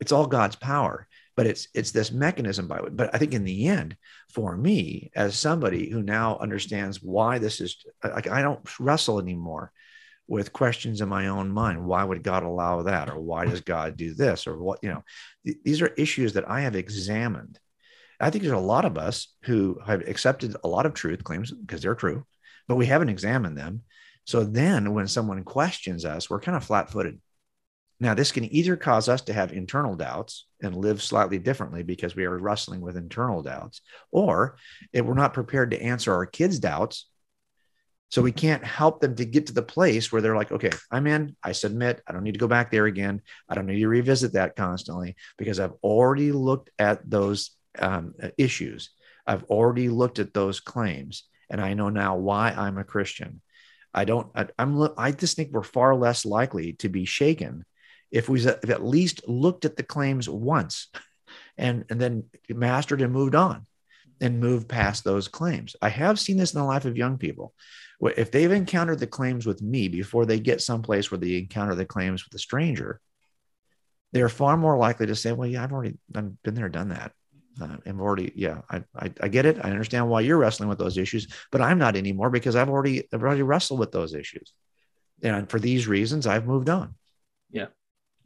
It's all God's power but it's it's this mechanism by it. But I think in the end, for me, as somebody who now understands why this is like I don't wrestle anymore with questions in my own mind. Why would God allow that? Or why does God do this? Or what, you know, th- these are issues that I have examined. I think there's a lot of us who have accepted a lot of truth claims because they're true, but we haven't examined them. So then when someone questions us, we're kind of flat footed. Now, this can either cause us to have internal doubts and live slightly differently because we are wrestling with internal doubts, or if we're not prepared to answer our kids' doubts, so we can't help them to get to the place where they're like, okay, I'm in, I submit, I don't need to go back there again. I don't need to revisit that constantly because I've already looked at those um, issues. I've already looked at those claims and I know now why I'm a Christian. I don't, I, am I just think we're far less likely to be shaken if we have at least looked at the claims once and, and then mastered and moved on and moved past those claims. I have seen this in the life of young people if they've encountered the claims with me before they get someplace where they encounter the claims with a stranger, they're far more likely to say, well, yeah, I've already I've been there, done that. Uh, I'm already, yeah, I, I, I get it. I understand why you're wrestling with those issues, but I'm not anymore because I've already, I've already wrestled with those issues. And for these reasons, I've moved on. Yeah.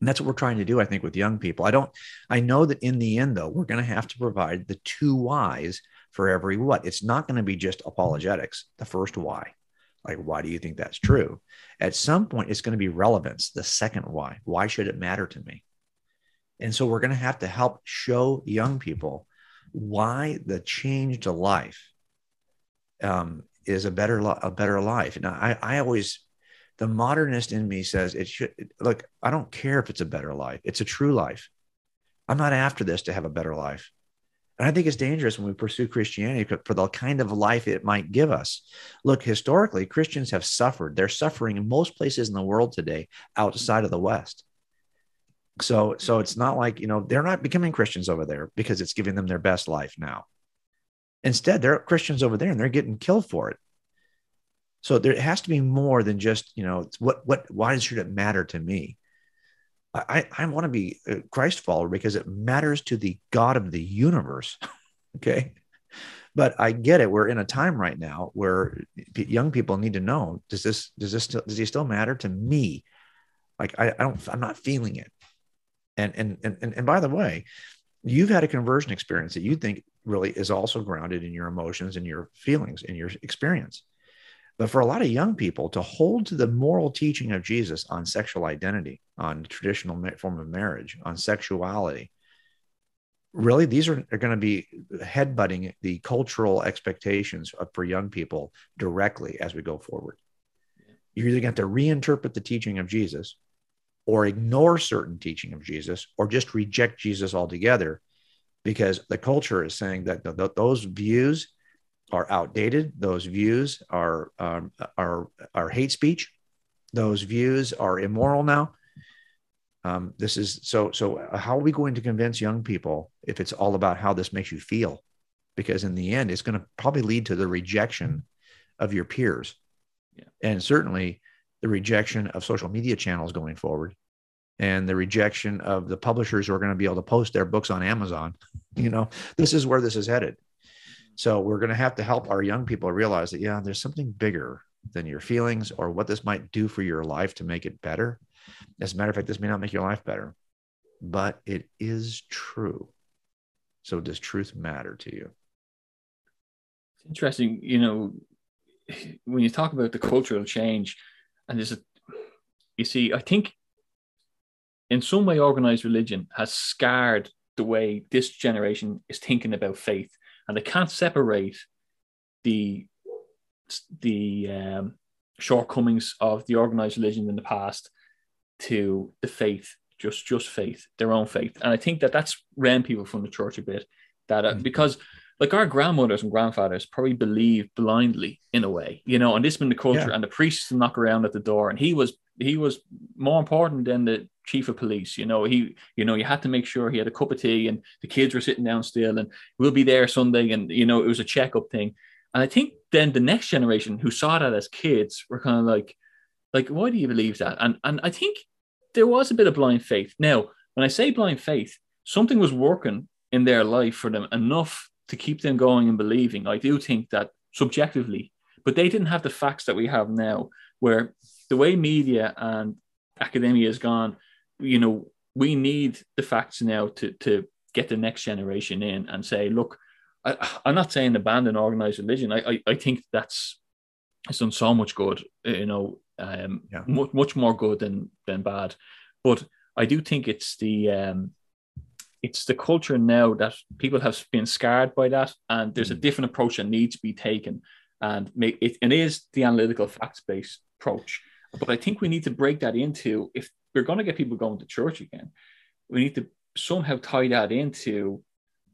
And that's what we're trying to do, I think, with young people. I don't, I know that in the end, though, we're going to have to provide the two whys for every what. It's not going to be just apologetics, the first why. Like, why do you think that's true? At some point, it's going to be relevance, the second why. Why should it matter to me? And so we're going to have to help show young people why the change to life um, is a better a better life. Now, I, I always the modernist in me says it should look. I don't care if it's a better life. It's a true life. I'm not after this to have a better life. And I think it's dangerous when we pursue Christianity for the kind of life it might give us. Look, historically, Christians have suffered. They're suffering in most places in the world today outside of the West. So, so it's not like, you know, they're not becoming Christians over there because it's giving them their best life now. Instead, they're Christians over there and they're getting killed for it. So there has to be more than just, you know, what, what, why should it matter to me? I, I want to be a Christ follower because it matters to the God of the universe. <laughs> okay. But I get it. We're in a time right now where young people need to know, does this, does this, still, does he still matter to me? Like, I, I don't, I'm not feeling it. And, and, and, and by the way, you've had a conversion experience that you think really is also grounded in your emotions and your feelings and your experience. But for a lot of young people to hold to the moral teaching of Jesus on sexual identity, on traditional form of marriage, on sexuality, really these are, are going to be headbutting the cultural expectations of, for young people directly as we go forward. You're either going to have to reinterpret the teaching of Jesus or ignore certain teaching of Jesus or just reject Jesus altogether because the culture is saying that those views are outdated. Those views are um, are are hate speech. Those views are immoral now. Um, this is so. So how are we going to convince young people if it's all about how this makes you feel? Because in the end, it's going to probably lead to the rejection of your peers, yeah. and certainly the rejection of social media channels going forward, and the rejection of the publishers who are going to be able to post their books on Amazon. You know, this is where this is headed. So we're going to have to help our young people realize that, yeah, there's something bigger than your feelings or what this might do for your life to make it better. As a matter of fact, this may not make your life better, but it is true. So does truth matter to you? Interesting, you know, <sighs> when you talk about the cultural change, and there's a, you see, I think in some way, organized religion has scarred the way this generation is thinking about faith and they can't separate the the um, shortcomings of the organized religion in the past to the faith, just just faith, their own faith, and I think that that's ran people from the church a bit. That uh, mm-hmm. because like our grandmothers and grandfathers probably believed blindly in a way, you know, and this been the culture, yeah. and the priests knock around at the door, and he was he was more important than the chief of police. You know, he, you know, you had to make sure he had a cup of tea and the kids were sitting down still and we'll be there Sunday. And, you know, it was a checkup thing. And I think then the next generation who saw that as kids were kind of like, like, why do you believe that? And, and I think there was a bit of blind faith. Now, when I say blind faith, something was working in their life for them enough to keep them going and believing. I do think that subjectively, but they didn't have the facts that we have now, where the way media and academia has gone, you know, we need the facts now to to get the next generation in and say, look, I, am not saying abandon organized religion. I, I, I think that's it's done so much good, you know, um, yeah. much much more good than than bad. But I do think it's the um, it's the culture now that people have been scarred by that, and there's mm. a different approach that needs to be taken, and make it, it is the analytical facts based approach. But I think we need to break that into if we're going to get people going to church again, we need to somehow tie that into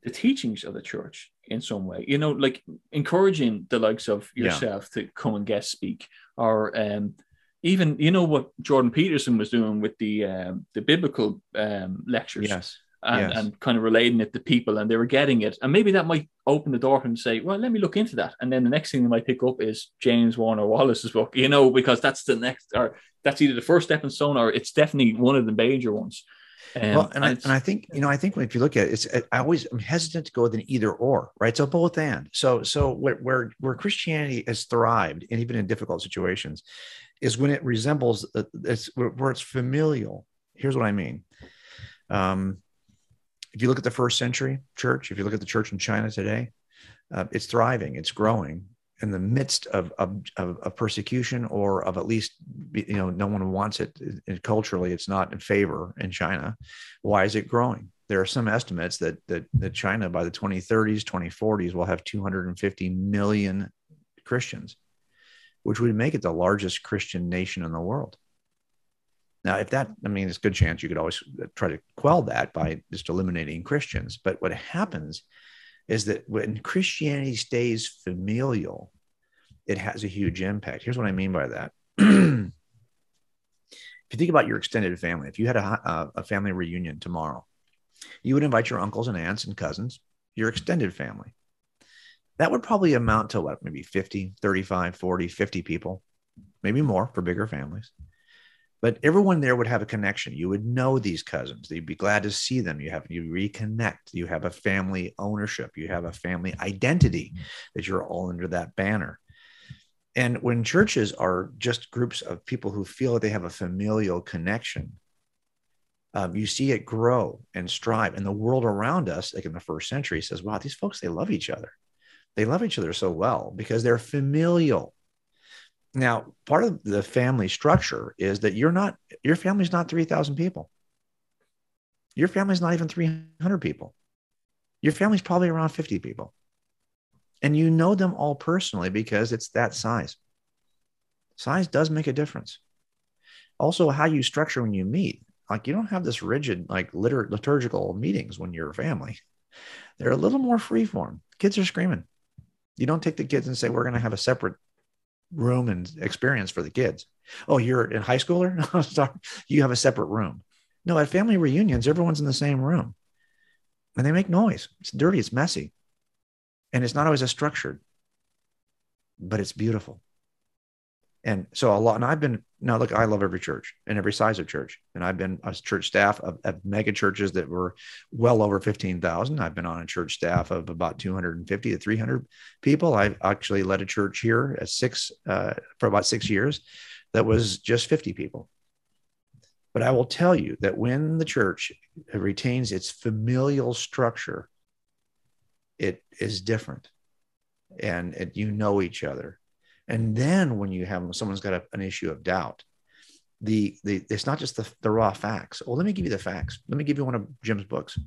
the teachings of the church in some way. You know, like encouraging the likes of yourself yeah. to come and guest speak, or um, even you know what Jordan Peterson was doing with the um, the biblical um, lectures. Yes and, yes. and kind of relating it to people and they were getting it. And maybe that might open the door and say, well, let me look into that. And then the next thing they might pick up is James Warner Wallace's book, <laughs> you know, because that's the next, or that's either the first step stepping stone or it's definitely one of the major ones. Um, well, and I, and I think you know, I think if you look at it, it's I always I'm hesitant to go with an either or, right? So both and. So so where where, where Christianity has thrived, and even in difficult situations, is when it resembles it's where it's familial. Here's what I mean. Um, if you look at the first century church, if you look at the church in China today, uh, it's thriving, it's growing in the midst of, of, of, persecution or of at least, you know, no one wants it. Culturally, it's not in favor in China. Why is it growing? There are some estimates that, that, that China by the 2030s, 2040s will have 250 million Christians, which would make it the largest Christian nation in the world. Now, if that, I mean, it's a good chance you could always uh, try to quell that by just eliminating Christians. But what happens is that when Christianity stays familial, it has a huge impact. Here's what I mean by that. <clears throat> if you think about your extended family, if you had a, uh, a family reunion tomorrow, you would invite your uncles and aunts and cousins, your extended family. That would probably amount to what, maybe 50, 35, 40, 50 people, maybe more for bigger families but everyone there would have a connection. You would know these cousins. You'd be glad to see them. You have you reconnect. You have a family ownership. You have a family identity mm-hmm. that you're all under that banner. And when churches are just groups of people who feel that they have a familial connection, um, you see it grow and strive. And the world around us, like in the first century, says, wow, these folks, they love each other. They love each other so well because they're familial. Now, part of the family structure is that you're not, your family's not 3,000 people. Your family's not even 300 people. Your family's probably around 50 people. And you know them all personally because it's that size. Size does make a difference. Also, how you structure when you meet. Like, you don't have this rigid, like litur- liturgical meetings when you're a family. They're a little more freeform. Kids are screaming. You don't take the kids and say, we're going to have a separate room and experience for the kids. Oh, you're in high schooler? <laughs> No, sorry. You have a separate room. No, at family reunions, everyone's in the same room and they make noise. It's dirty, it's messy, and it's not always as structured, but it's beautiful. And so a lot, and I've been now look, I love every church and every size of church. And I've been a church staff of, of mega churches that were well over 15,000. I've been on a church staff of about 250 to 300 people. I've actually led a church here at six uh, for about six years that was just 50 people. But I will tell you that when the church retains its familial structure, it is different and it, you know each other and then when you have someone's got a, an issue of doubt, the, the it's not just the, the raw facts. Oh, let me give you the facts. Let me give you one of Jim's books.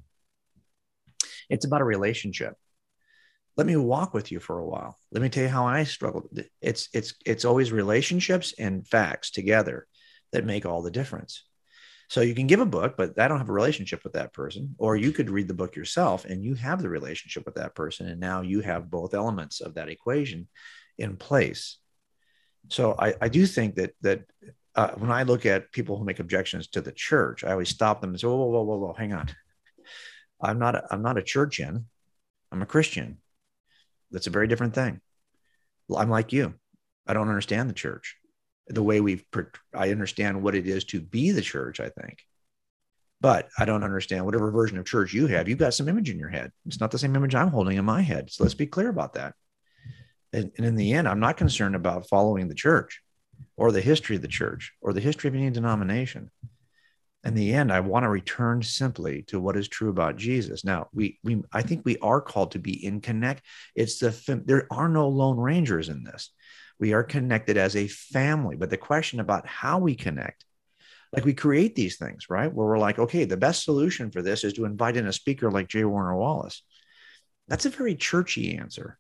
It's about a relationship. Let me walk with you for a while. Let me tell you how I struggled. It's it's it's always relationships and facts together that make all the difference. So you can give a book, but I don't have a relationship with that person. Or you could read the book yourself and you have the relationship with that person. And now you have both elements of that equation in place. So I, I do think that that uh, when I look at people who make objections to the church, I always stop them and say, whoa, whoa, whoa, whoa, whoa hang on. I'm not a, I'm not a churchian. I'm a Christian. That's a very different thing. I'm like you. I don't understand the church the way we've. I understand what it is to be the church. I think, but I don't understand whatever version of church you have. You've got some image in your head. It's not the same image I'm holding in my head. So let's be clear about that. And, and in the end, I'm not concerned about following the church or the history of the church or the history of any denomination. In the end, I want to return simply to what is true about Jesus. Now, we, we, I think we are called to be in connect. It's the there are no lone rangers in this. We are connected as a family. But the question about how we connect, like we create these things, right? Where we're like, okay, the best solution for this is to invite in a speaker like J. Warner Wallace. That's a very churchy answer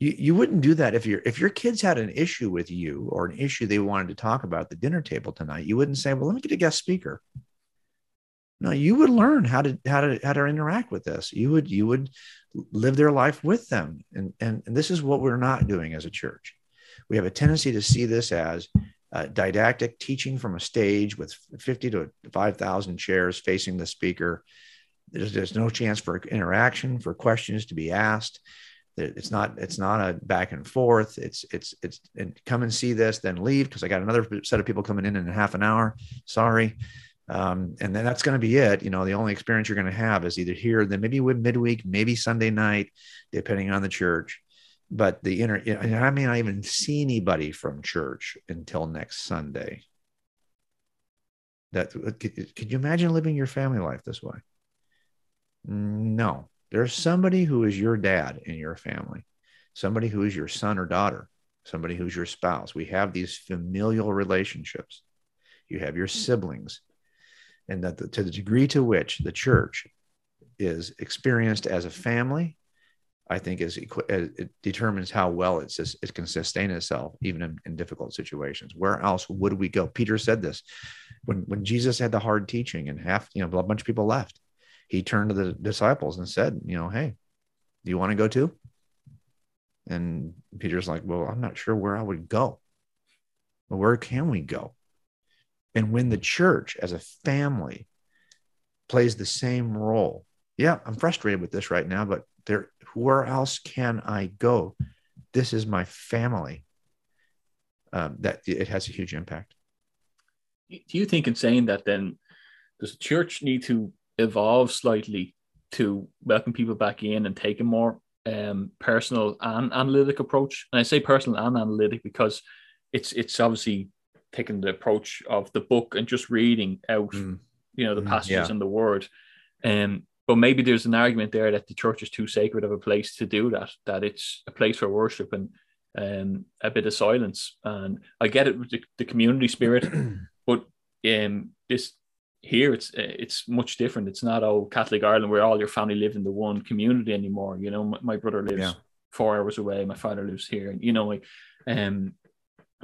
you, you wouldn't do that if your if your kids had an issue with you or an issue they wanted to talk about at the dinner table tonight you wouldn't say well let me get a guest speaker. No you would learn how to how to how to interact with this. You would you would live their life with them. And and, and this is what we're not doing as a church. We have a tendency to see this as uh, didactic teaching from a stage with 50 to 5000 chairs facing the speaker. There's, there's no chance for interaction for questions to be asked it's not it's not a back and forth it's it's it's and come and see this then leave because i got another set of people coming in in half an hour sorry Um, and then that's going to be it. You know, the only experience you're going to have is either here, then maybe with midweek, maybe Sunday night, depending on the church. But the inner, I may not even see anybody from church until next Sunday. That could, could you imagine living your family life this way? No, there's somebody who is your dad in your family, somebody who is your son or daughter, somebody who's your spouse. We have these familial relationships. You have your siblings, and that the, to the degree to which the church is experienced as a family, I think is uh, it determines how well it's, it can sustain itself even in, in, difficult situations. Where else would we go? Peter said this when when Jesus had the hard teaching and half you know a bunch of people left. He turned to the disciples and said, you know, hey, do you want to go too? And Peter's like, well, I'm not sure where I would go. But where can we go? And when the church as a family plays the same role, yeah, I'm frustrated with this right now, but there, where else can I go? This is my family. Um, that it has a huge impact. Do you think in saying that then does the church need to evolve slightly to welcome people back in and take a more um, personal and analytic approach? And I say personal and analytic because it's it's obviously taking the approach of the book and just reading out, mm. you know, the mm, passages yeah. in the word. Um, but maybe there's an argument there that the church is too sacred of a place to do that, that it's a place for worship and um, a bit of silence. And I get it with the, the community spirit, <clears throat> but um, this here it's it's much different. It's not oh Catholic Ireland where all your family live in the one community anymore. You know, my, my brother lives yeah. four hours away. My father lives here. And you know, like, um,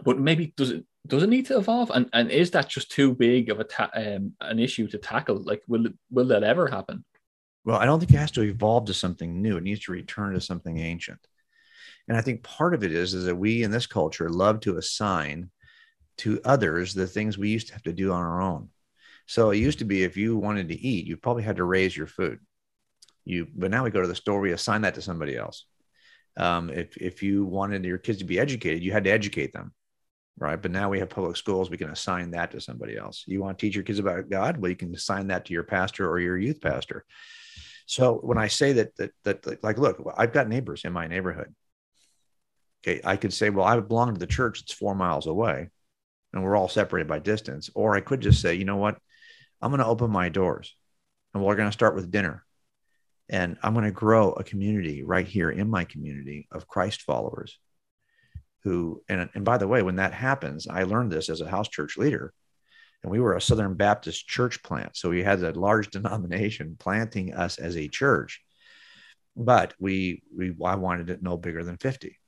but maybe does it does it need to evolve? And and is that just too big of a ta- um, an issue to tackle? Like, will will that ever happen? Well, I don't think it has to evolve to something new. It needs to return to something ancient. And I think part of it is is that we in this culture love to assign to others the things we used to have to do on our own. So it used to be if you wanted to eat, you probably had to raise your food. You, but now we go to the store, we assign that to somebody else. Um, if if you wanted your kids to be educated, you had to educate them right? But now we have public schools, we can assign that to somebody else. You want to teach your kids about God? Well, you can assign that to your pastor or your youth pastor. So when I say that, that, that like, look, I've got neighbors in my neighborhood. Okay. I could say, well, I belong to the church. It's four miles away and we're all separated by distance. Or I could just say, you know what? I'm going to open my doors and we're going to start with dinner. And I'm going to grow a community right here in my community of Christ followers who and, and by the way when that happens i learned this as a house church leader and we were a southern baptist church plant. So we had a large <laughs> denomination planting us as a church but we we i wanted it no bigger than 50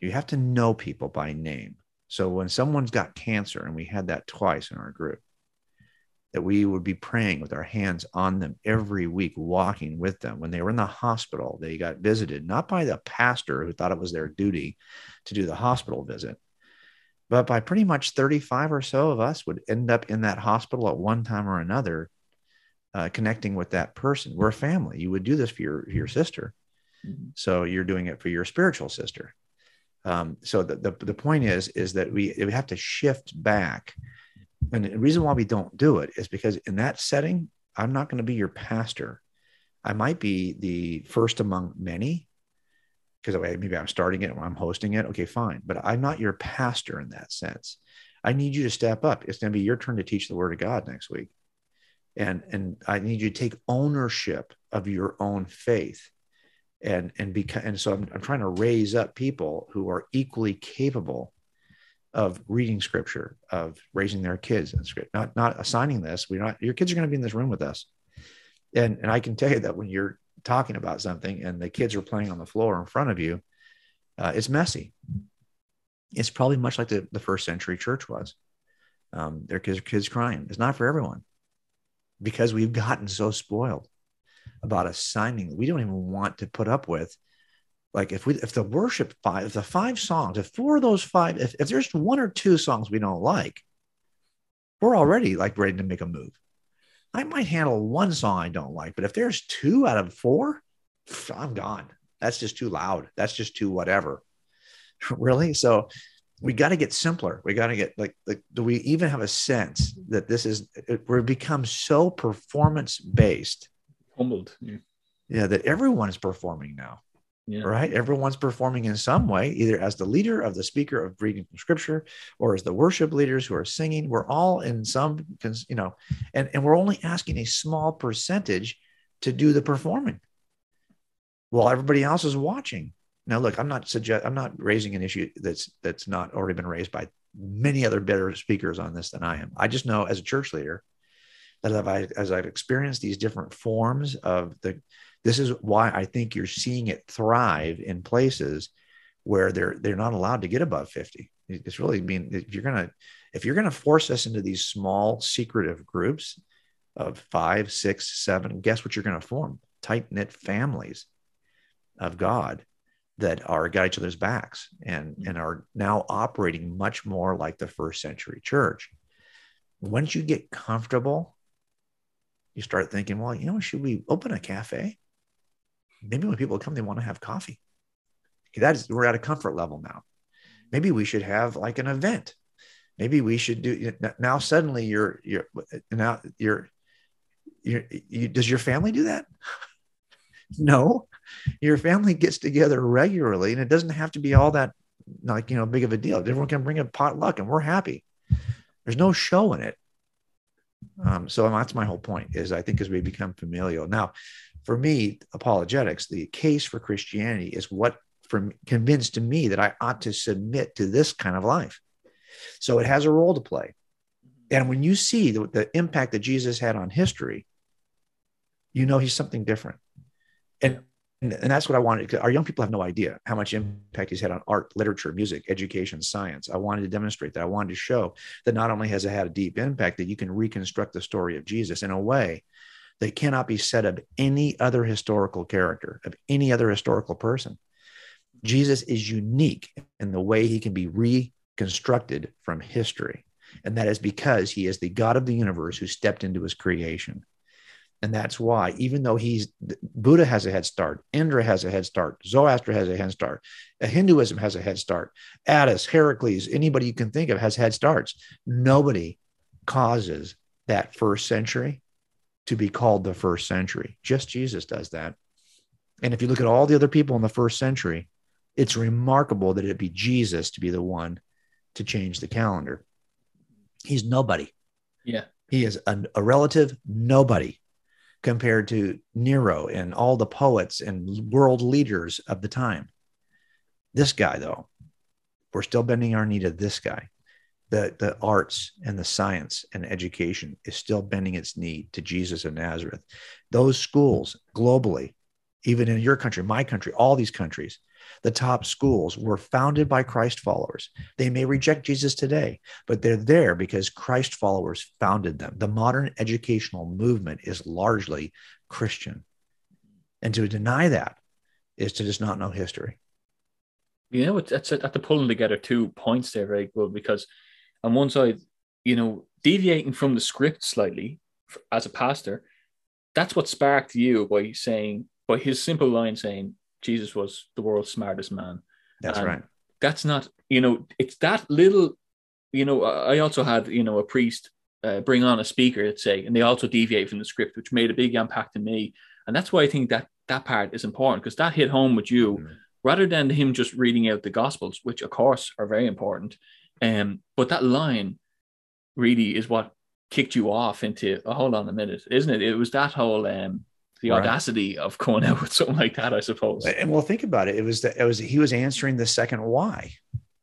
you have to know people by name. So when someone's got cancer and we had that twice in our group that we would be praying with our hands on them every week, walking with them. When they were in the hospital, they got visited not by the pastor who thought it was their duty to do the hospital visit, but by pretty much 35 or so of us would end up in that hospital at one time or another, uh, connecting with that person. We're a family. You would do this for your, your sister. Mm-hmm. So you're doing it for your spiritual sister. Um, so the, the, the point is, is that we, we have to shift back and the reason why we don't do it is because in that setting, I'm not going to be your pastor. I might be the first among many because maybe I'm starting it or I'm hosting it. Okay, fine. But I'm not your pastor in that sense. I need you to step up. It's going to be your turn to teach the word of God next week. And, and I need you to take ownership of your own faith. And, and because, and so I'm, I'm trying to raise up people who are equally capable of reading scripture, of raising their kids in script, not not assigning this. We're not your kids are going to be in this room with us. And and I can tell you that when you're talking about something and the kids are playing on the floor in front of you, uh, it's messy. It's probably much like the, the first century church was. Um, their kids, are kids crying. It's not for everyone because we've gotten so spoiled about assigning. We don't even want to put up with like if we if the worship five if the five songs if four of those five if, if there's one or two songs we don't like we're already like ready to make a move i might handle one song i don't like but if there's two out of four i'm gone that's just too loud that's just too whatever <laughs> really so we got to get simpler. We got to get like, like, do we even have a sense that this is, we've become so performance based? Humbled. Yeah. yeah. That everyone is performing now. Yeah. Right. Everyone's performing in some way, either as the leader of the speaker of reading from scripture or as the worship leaders who are singing. We're all in some, you know, and, and we're only asking a small percentage to do the performing while everybody else is watching. Now, look, I'm not suggest I'm not raising an issue that's that's not already been raised by many other better speakers on this than I am. I just know as a church leader that I've, as I've experienced these different forms of the, this is why I think you're seeing it thrive in places where they're they're not allowed to get above 50. It's really being if you're gonna if you're gonna force us into these small secretive groups of five, six, seven, guess what you're gonna form? Tight knit families of God that are got each other's backs and, and are now operating much more like the first century church. Once you get comfortable, you start thinking, well, you know, should we open a cafe? Maybe when people come, they want to have coffee. That is, we're at a comfort level now. Maybe we should have like an event. Maybe we should do now. Suddenly, you're you're now you're you're you, does your family do that? <laughs> no, your family gets together regularly and it doesn't have to be all that like you know big of a deal everyone can bring a potluck and we're happy there's no show in it um, so that's my whole point is i think as we become familial now for me apologetics the case for christianity is what for, convinced me that i ought to submit to this kind of life so it has a role to play and when you see the, the impact that jesus had on history you know he's something different and and, and that's what I wanted. Our young people have no idea how much impact he's had on art, literature, music, education, science. I wanted to demonstrate that. I wanted to show that not only has it had a deep impact, that you can reconstruct the story of Jesus in a way that cannot be said of any other historical character, of any other historical person. Jesus is unique in the way he can be reconstructed from history. And that is because he is the God of the universe who stepped into his creation. And that's why, even though he's Buddha has a head start, Indra has a head start, Zoroaster has a head start, Hinduism has a head start, Attis, Heracles, anybody you can think of has head starts. Nobody causes that first century to be called the first century. Just Jesus does that. And if you look at all the other people in the first century, it's remarkable that it be Jesus to be the one to change the calendar. He's nobody. Yeah. He is a, a relative nobody compared to Nero and all the poets and world leaders of the time. This guy, though, we're still bending our knee to this guy. The, the arts and the science and education is still bending its knee to Jesus of Nazareth. Those schools globally, even in your country, my country, all these countries, the top schools were founded by Christ followers. They may reject Jesus today, but they're there because Christ followers founded them. The modern educational movement is largely Christian. And to deny that is to just not know history. You know, it's, it's at the pulling together two points there very good because on one side, you know, deviating from the script slightly as a pastor, that's what sparked you by saying, by his simple line saying, Jesus was the world's smartest man. That's and right. That's not, you know, it's that little, you know, I also had, you know, a priest uh, bring on a speaker, let's say, and they also deviate from the script, which made a big impact in me. And that's why I think that that part is important because that hit home with you mm-hmm. rather than him just reading out the gospels, which of course are very important. Um, but that line really is what kicked you off into, oh, hold on a minute, isn't it? It was that whole um, the right. audacity of coming out with something like that, I suppose. And well, think about it. It was that it was he was answering the second why.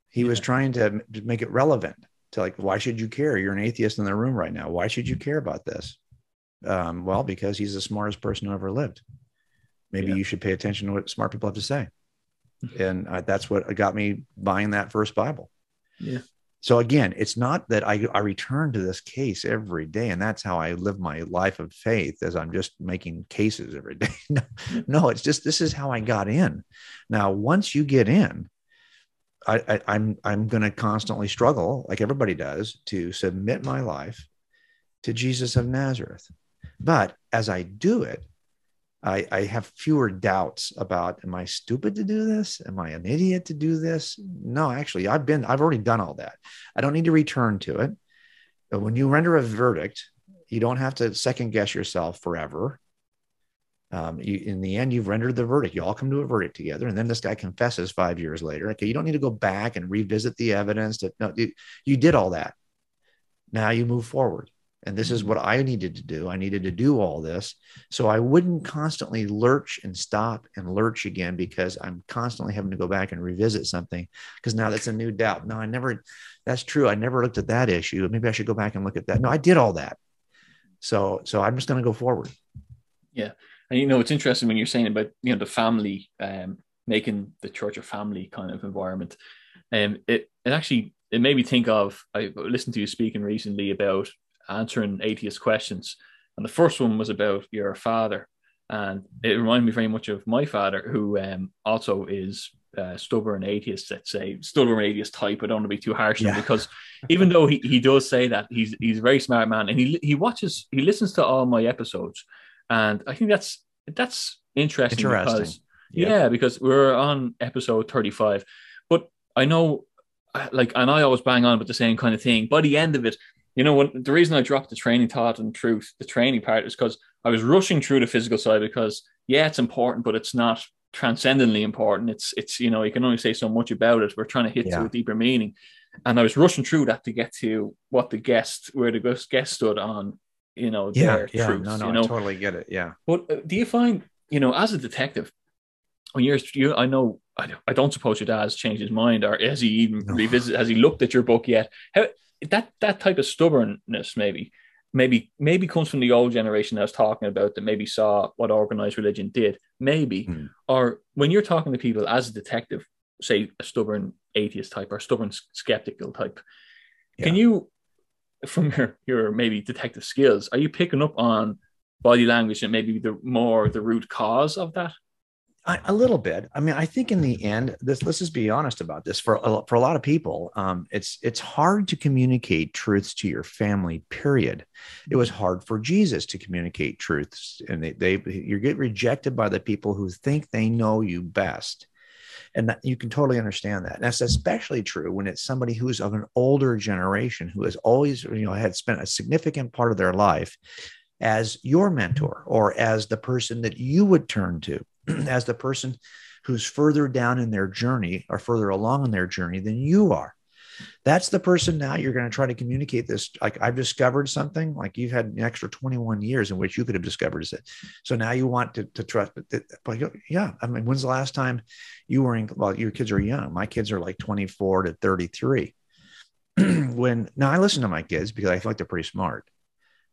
He yeah. was trying to make it relevant to like, why should you care? You're an atheist in the room right now. Why should you care about this? Um, well, because he's the smartest person who ever lived. Maybe yeah. you should pay attention to what smart people have to say. <laughs> And uh, that's what got me buying that first Bible. Yeah. So again, it's not that I, I return to this case every day, and that's how I live my life of faith as I'm just making cases every day. <laughs> no, no, it's just this is how I got in. Now, once you get in, I, I, I'm I'm going to constantly struggle, like everybody does, to submit my life to Jesus of Nazareth. But as I do it, I, I have fewer doubts about am I stupid to do this? Am I an idiot to do this? No, actually, I've been, I've already done all that. I don't need to return to it. But when you render a verdict, you don't have to second guess yourself forever. Um, you, in the end, you've rendered the verdict. You all come to a verdict together, and then this guy confesses five years later. Okay, you don't need to go back and revisit the evidence. That no, you, you did all that. Now you move forward. And this is what I needed to do. I needed to do all this. So I wouldn't constantly lurch and stop and lurch again because I'm constantly having to go back and revisit something because now that's a new doubt. No, I never, that's true. I never looked at that issue. Maybe I should go back and look at that. No, I did all that. So, so I'm just going to go forward. Yeah. And you know, it's interesting when you're saying about, you know, the family, um, making the church a family kind of environment. And um, it, it actually, it made me think of, I listened to you speaking recently about answering atheist questions. And the first one was about your father. And it reminded me very much of my father, who um, also is uh, stubborn atheist, let's say, stubborn atheist type. I don't want to be too harsh yeah. because even though he, he does say that, he's he's a very smart man and he he watches, he listens to all my episodes. And I think that's that's interesting, interesting. because yep. yeah, because we're on episode 35. But I know like and I always bang on with the same kind of thing. By the end of it, you know what the reason I dropped the training thought and truth, the training part is because I was rushing through the physical side because yeah, it's important, but it's not transcendently important. It's it's you know, you can only say so much about it. We're trying to hit yeah. to a deeper meaning. And I was rushing through that to get to what the guest where the guest stood on, you know, yeah, their yeah, truths. No, no, you know? I totally get it. Yeah. But uh, do you find, you know, as a detective, when you're you I know I, I don't suppose your dad's changed his mind or has he even no. revisited has he looked at your book yet? How that that type of stubbornness maybe maybe maybe comes from the old generation I was talking about that maybe saw what organized religion did maybe mm. or when you're talking to people as a detective say a stubborn atheist type or stubborn skeptical type yeah. can you from your your maybe detective skills are you picking up on body language and maybe the more the root cause of that I, a little bit. I mean, I think in the end, this let's just be honest about this. For a, for a lot of people, um, it's it's hard to communicate truths to your family. Period. It was hard for Jesus to communicate truths, and they, they you get rejected by the people who think they know you best, and that, you can totally understand that. And that's especially true when it's somebody who's of an older generation who has always you know had spent a significant part of their life as your mentor or as the person that you would turn to <clears throat> as the person who's further down in their journey or further along in their journey than you are. That's the person now you're going to try to communicate this. Like I've discovered something, like you've had an extra 21 years in which you could have discovered it. So now you want to, to trust. But yeah, I mean, when's the last time you were in? Well, your kids are young. My kids are like 24 to 33. <clears throat> when now I listen to my kids because I feel like they're pretty smart.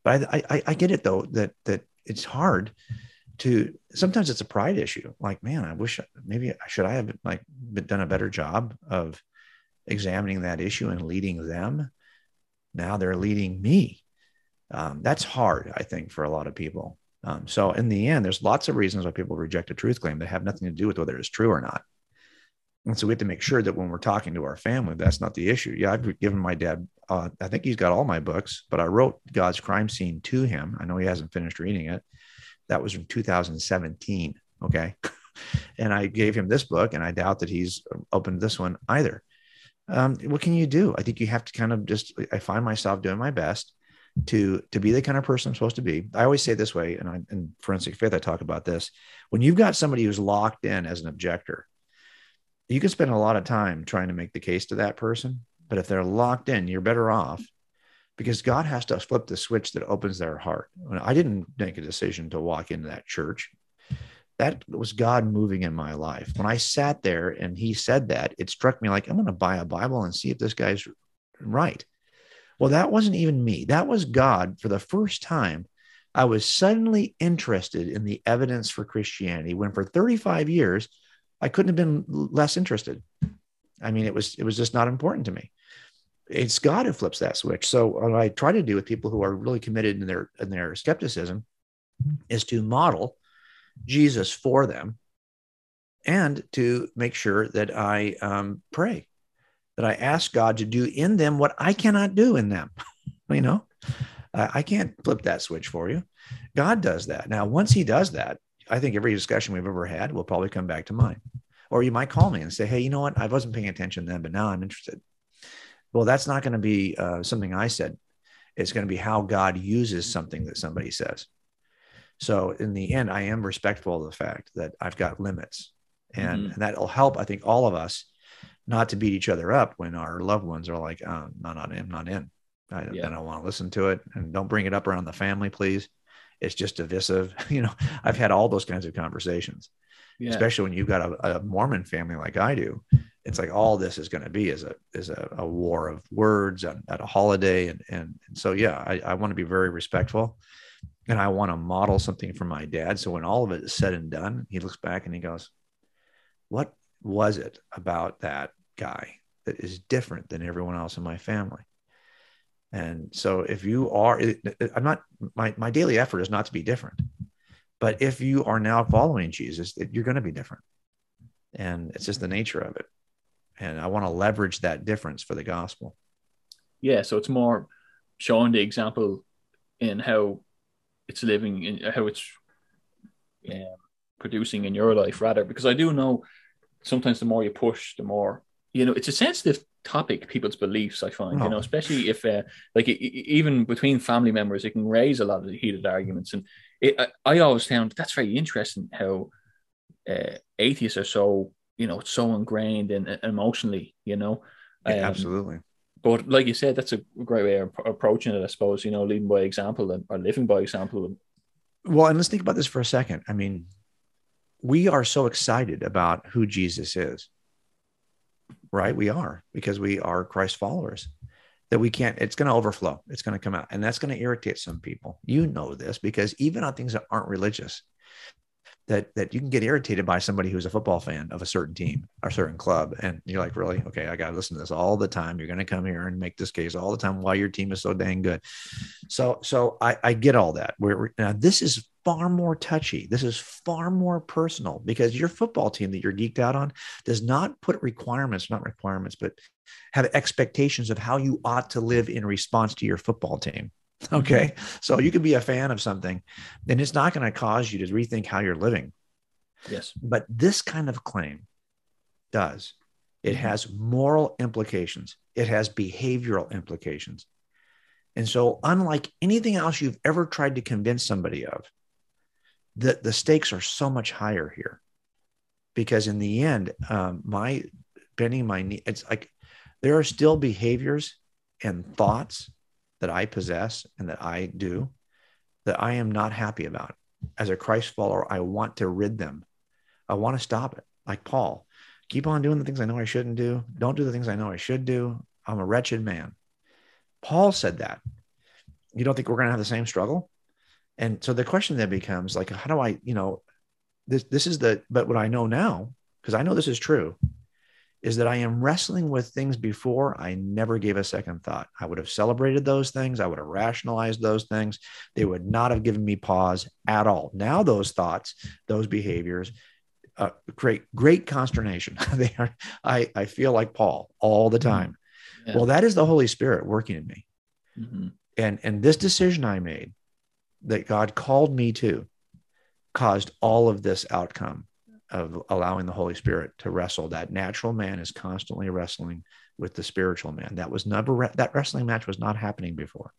But I, I, I get it though that that it's hard to sometimes it's a pride issue. Like man i wish maybe should i have like done a better job of examining that issue and leading them? Now they're leading me. Um, that's hard i think for a lot of people. Um, so in the end there's lots of reasons why people reject a truth claim that have nothing to do with whether it's true or not. And so we have to make sure that when we're talking to our family that's not the issue. Yeah i've given my dad uh, i think he's got all my books but i wrote god's crime scene to him. I know he hasn't finished reading it that was from 2017. Okay. <laughs> and I gave him this book, and I doubt that he's opened this one either. Um, what can you do? I think you have to kind of just, I find myself doing my best to to be the kind of person I'm supposed to be. I always say this way, and I, in forensic faith, I talk about this. When you've got somebody who's locked in as an objector, you can spend a lot of time trying to make the case to that person. But if they're locked in, you're better off because God has to flip the switch that opens their heart. I didn't make a decision to walk into that church. That was God moving in my life. When I sat there and he said that, it struck me like, I'm going to buy a Bible and see if this guy's right. Well, that wasn't even me. That was God for the first time. I was suddenly interested in the evidence for Christianity when for 35 years, I couldn't have been less interested. I mean, it was, it was just not important to me it's God who flips that switch. So what I try to do with people who are really committed in their in their skepticism is to model Jesus for them, and to make sure that I um, pray, that I ask God to do in them what I cannot do in them. <laughs> you know, I can't flip that switch for you. God does that. Now, once He does that, I think every discussion we've ever had will probably come back to mine. Or you might call me and say, Hey, you know what? I wasn't paying attention then, but now I'm interested. Well, that's not going to be uh, something I said. It's going to be how God uses something that somebody says. So in the end, I am respectful of the fact that I've got limits, and, mm-hmm. and that'll help. I think all of us not to beat each other up when our loved ones are like, oh, "No, not in, not in." I, yeah. I don't want to listen to it, and don't bring it up around the family, please. It's just divisive. <laughs> you know, I've had all those kinds of conversations, yeah. especially when you've got a, a Mormon family like I do it's like all this is going to be is a is a, a war of words at, at a holiday. And, and, and so yeah I, I want to be very respectful and I want to model something for my dad. So when all of it is said and done he looks back and he goes what was it about that guy that is different than everyone else in my family? And so if you are I'm not my my daily effort is not to be different but if you are now following Jesus you're going to be different. And it's just the nature of it and I want to leverage that difference for the gospel. Yeah, so it's more showing the example in how it's living in how it's yeah, producing in your life rather because I do know sometimes the more you push the more you know it's a sensitive topic people's beliefs i find oh. you know especially if uh, like it, even between family members it can raise a lot of heated arguments and it, I, I, always found that's very interesting how uh, atheists are so you know, so ingrained and in, emotionally, you know. Yeah, um, absolutely. But like you said, that's a great way of approaching it, I suppose, you know, leading by example and or living by example. Well, and let's think about this for a second. I mean, we are so excited about who Jesus is, right? We are because we are Christ followers that we can't, it's going to overflow. It's going to come out. And that's going to irritate some people. You know this because even on things that aren't religious, that that you can get irritated by somebody who's a football fan of a certain team or certain club. And you're like really? Okay i got to listen to this all the time. You're to come here and make this case all the time why your team is so dang good. So so i i get all that. We're now this is far more touchy. This is far more personal because your football team that you're geeked out on does not put requirements not requirements but have expectations of how you ought to live in response to your football team <laughs> Okay. So you could be a fan of something and it's not going to cause you to rethink how you're living. Yes. But this kind of claim does. It mm-hmm. has moral implications, it has behavioral implications. And so, unlike anything else you've ever tried to convince somebody of, the, the stakes are so much higher here. Because in the end, um, my bending my knee, it's like there are still behaviors and thoughts that I possess and that I do that I am not happy about. As a Christ follower, I want to rid them. I want to stop it. Like Paul, keep on doing the things I know I shouldn't do. Don't do the things I know I should do. I'm a wretched man. Paul said that. You don't think we're going to have the same struggle? And so the question then becomes like, how do I, you know, this, this is the, but what I know now, because I know this is true, is that I am wrestling with things before I never gave a second thought. I would have celebrated those things. I would have rationalized those things. They would not have given me pause at all. Now, those thoughts, those behaviors, uh, create great consternation. <laughs> they are, I, I feel like Paul all the mm-hmm. time. Yeah. Well, that is the Holy Spirit working in me. Mm-hmm. And, and this decision I made that God called me to caused all of this outcome of allowing the Holy Spirit to wrestle. That natural man is constantly wrestling with the spiritual man. That was never that wrestling match was not happening before.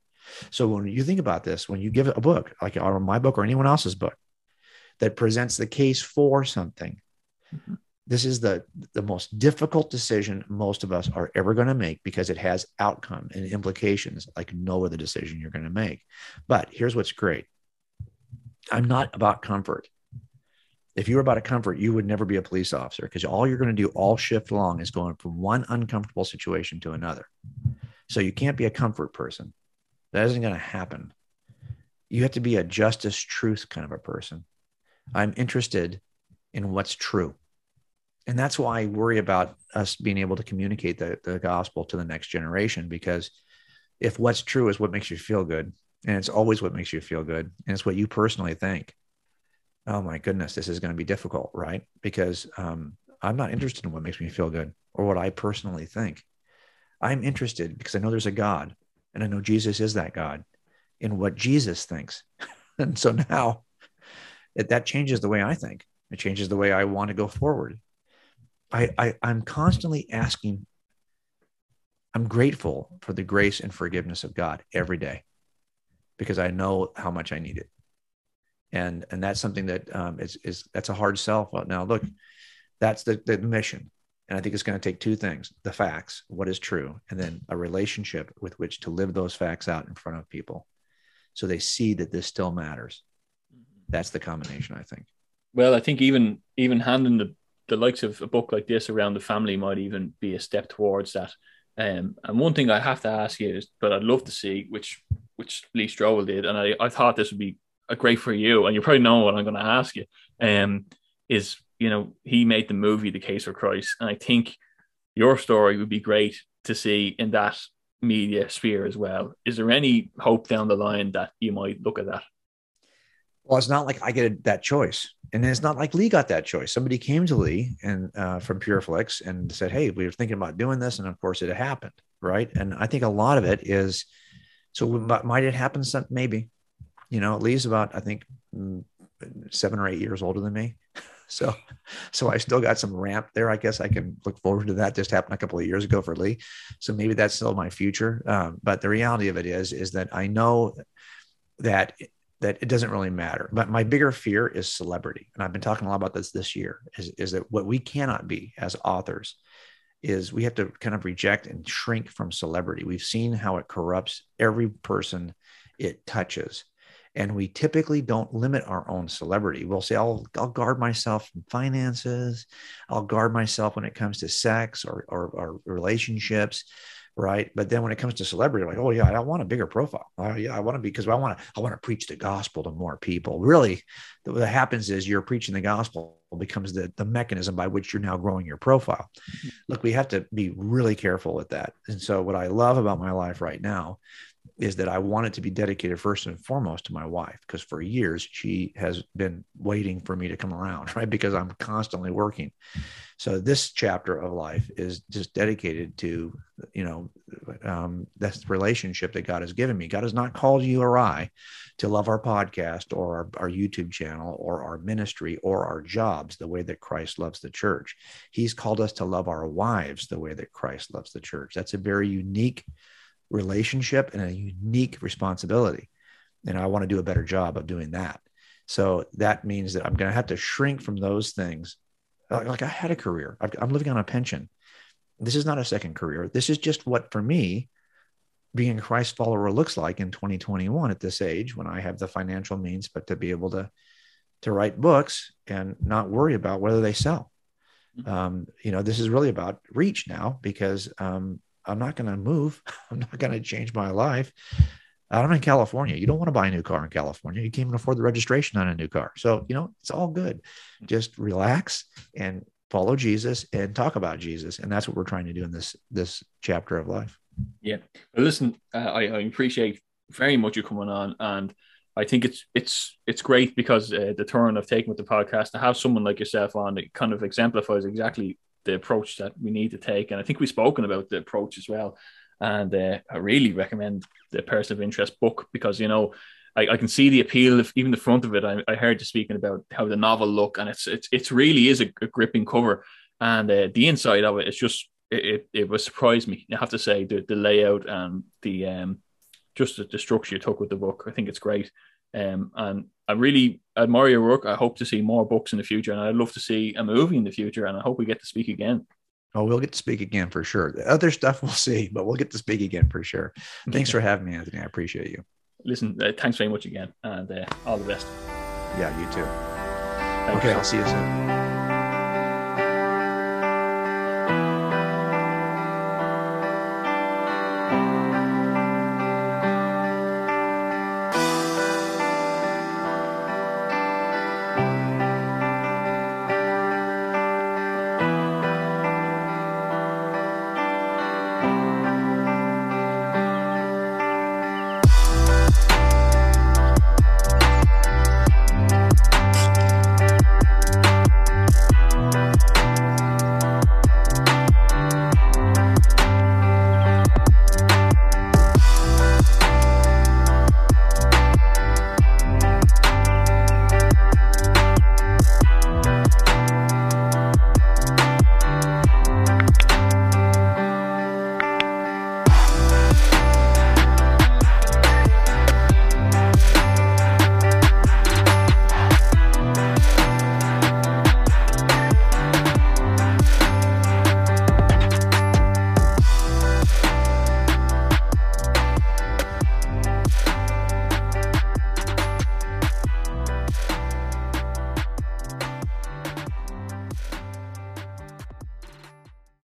So when you think about this, when you give a book like or my book or anyone else's book that presents the case for something, mm-hmm. this is the the most difficult decision most of us are ever going to make because it has outcome and implications like no other decision you're going to make. But here's what's great. I'm not about comfort if you were about a comfort, you would never be a police officer because all you're going to do all shift long is going from one uncomfortable situation to another. So you can't be a comfort person. That isn't going to happen. You have to be a justice, truth kind of a person. I'm interested in what's true. And that's why I worry about us being able to communicate the, the gospel to the next generation because if what's true is what makes you feel good, and it's always what makes you feel good, and it's what you personally think, oh my goodness, this is going to be difficult, right? Because um, I'm not interested in what makes me feel good or what I personally think. I'm interested because I know there's a God and I know Jesus is that God in what Jesus thinks. <laughs> and so now it, that changes the way I think. It changes the way I want to go forward. I, I I'm constantly asking. I'm grateful for the grace and forgiveness of God every day, because I know how much I need it, and and that's something that um, is is that's a hard sell. Now look, that's the the mission, and I think it's going to take two things: the facts, what is true, and then a relationship with which to live those facts out in front of people, so they see that this still matters. That's the combination, I think. Well, I think even even handing the the likes of a book like this around the family might even be a step towards that. Um, and one thing I have to ask you is, but I'd love to see which which Lee Strobel did, and I, I thought this would be great for you, and you probably know what I'm going to ask you. Um, is you know he made the movie The Case for Christ, and I think your story would be great to see in that media sphere as well. Is there any hope down the line that you might look at that? Well, it's not like I get that choice, and it's not like Lee got that choice. Somebody came to Lee and uh, from PureFlix and said, "Hey, we were thinking about doing this," and of course, it happened, right? And I think a lot of it is so. Might it happen? Some maybe, you know, Lee's about I think mm, seven or eight years older than me, <laughs> so so I still got some ramp there. I guess I can look forward to that. Just happened a couple of years ago for Lee, so maybe that's still my future. Um, but the reality of it is, is that I know that that it doesn't really matter. But my bigger fear is celebrity. And I've been talking a lot about this this year is, is that what we cannot be as authors is we have to kind of reject and shrink from celebrity. We've seen how it corrupts every person it touches. And we typically don't limit our own celebrity. We'll say, I'll, I'll guard myself from finances. I'll guard myself when it comes to sex or, or, or relationships right? But then when it comes to celebrity, like, oh yeah, I want a bigger profile. Oh yeah, I want to be because I want to I want to preach the gospel to more people. Really, what happens is you're preaching the gospel becomes the the mechanism by which you're now growing your profile. Mm-hmm. Look, we have to be really careful with that. And so, what I love about my life right now is that I want it to be dedicated first and foremost to my wife because for years she has been waiting for me to come around, <laughs> right? Because I'm constantly working. So this chapter of life is just dedicated to, you know, um, this relationship that God has given me. God has not called you or I to love our podcast or our, our YouTube channel or our ministry or our jobs the way that Christ loves the church. He's called us to love our wives the way that Christ loves the church. That's a very unique relationship and a unique responsibility. And I want to do a better job of doing that. So that means that I'm going to have to shrink from those things. Like I had a career, I'm living on a pension. This is not a second career. This is just what, for me, being a Christ follower looks like in 2021 at this age when I have the financial means, but to be able to to write books and not worry about whether they sell. Mm-hmm. Um, you know, this is really about reach now because um, I'm not going to move. <laughs> I'm not going to change my life. I'm in California. You don't want to buy a new car in California. You can't even afford the registration on a new car. So, you know, it's all good. Just relax and follow Jesus and talk about Jesus. And that's what we're trying to do in this this chapter of life. Yeah. Well, listen, uh, I, I appreciate very much you coming on and I think it's it's it's great because uh, the turn I've taken with the podcast to have someone like yourself on it kind of exemplifies exactly the approach that we need to take. And I think we've spoken about the approach as well. And uh, I really recommend the Person of Interest book because, you know, I, I can see the appeal of even the front of it. I, I, heard you speaking about how the novel look and it's, it's, it's really is a, a gripping cover. And uh, the inside of it, it's just, it, it, it was surprised me. I have to say the, the layout and the, um, just the, the structure you took with the book. I think it's great. Um, and I really admire your work. I hope to see more books in the future, and I'd love to see a movie in the future. And I hope we get to speak again. Oh, we'll get to speak again for sure. The other stuff we'll see, but we'll get to speak again for sure. Thanks for having me, Anthony. I appreciate you. Listen, uh, thanks very much again, and uh, all the best. Yeah, you too. Okay, I'll see you soon.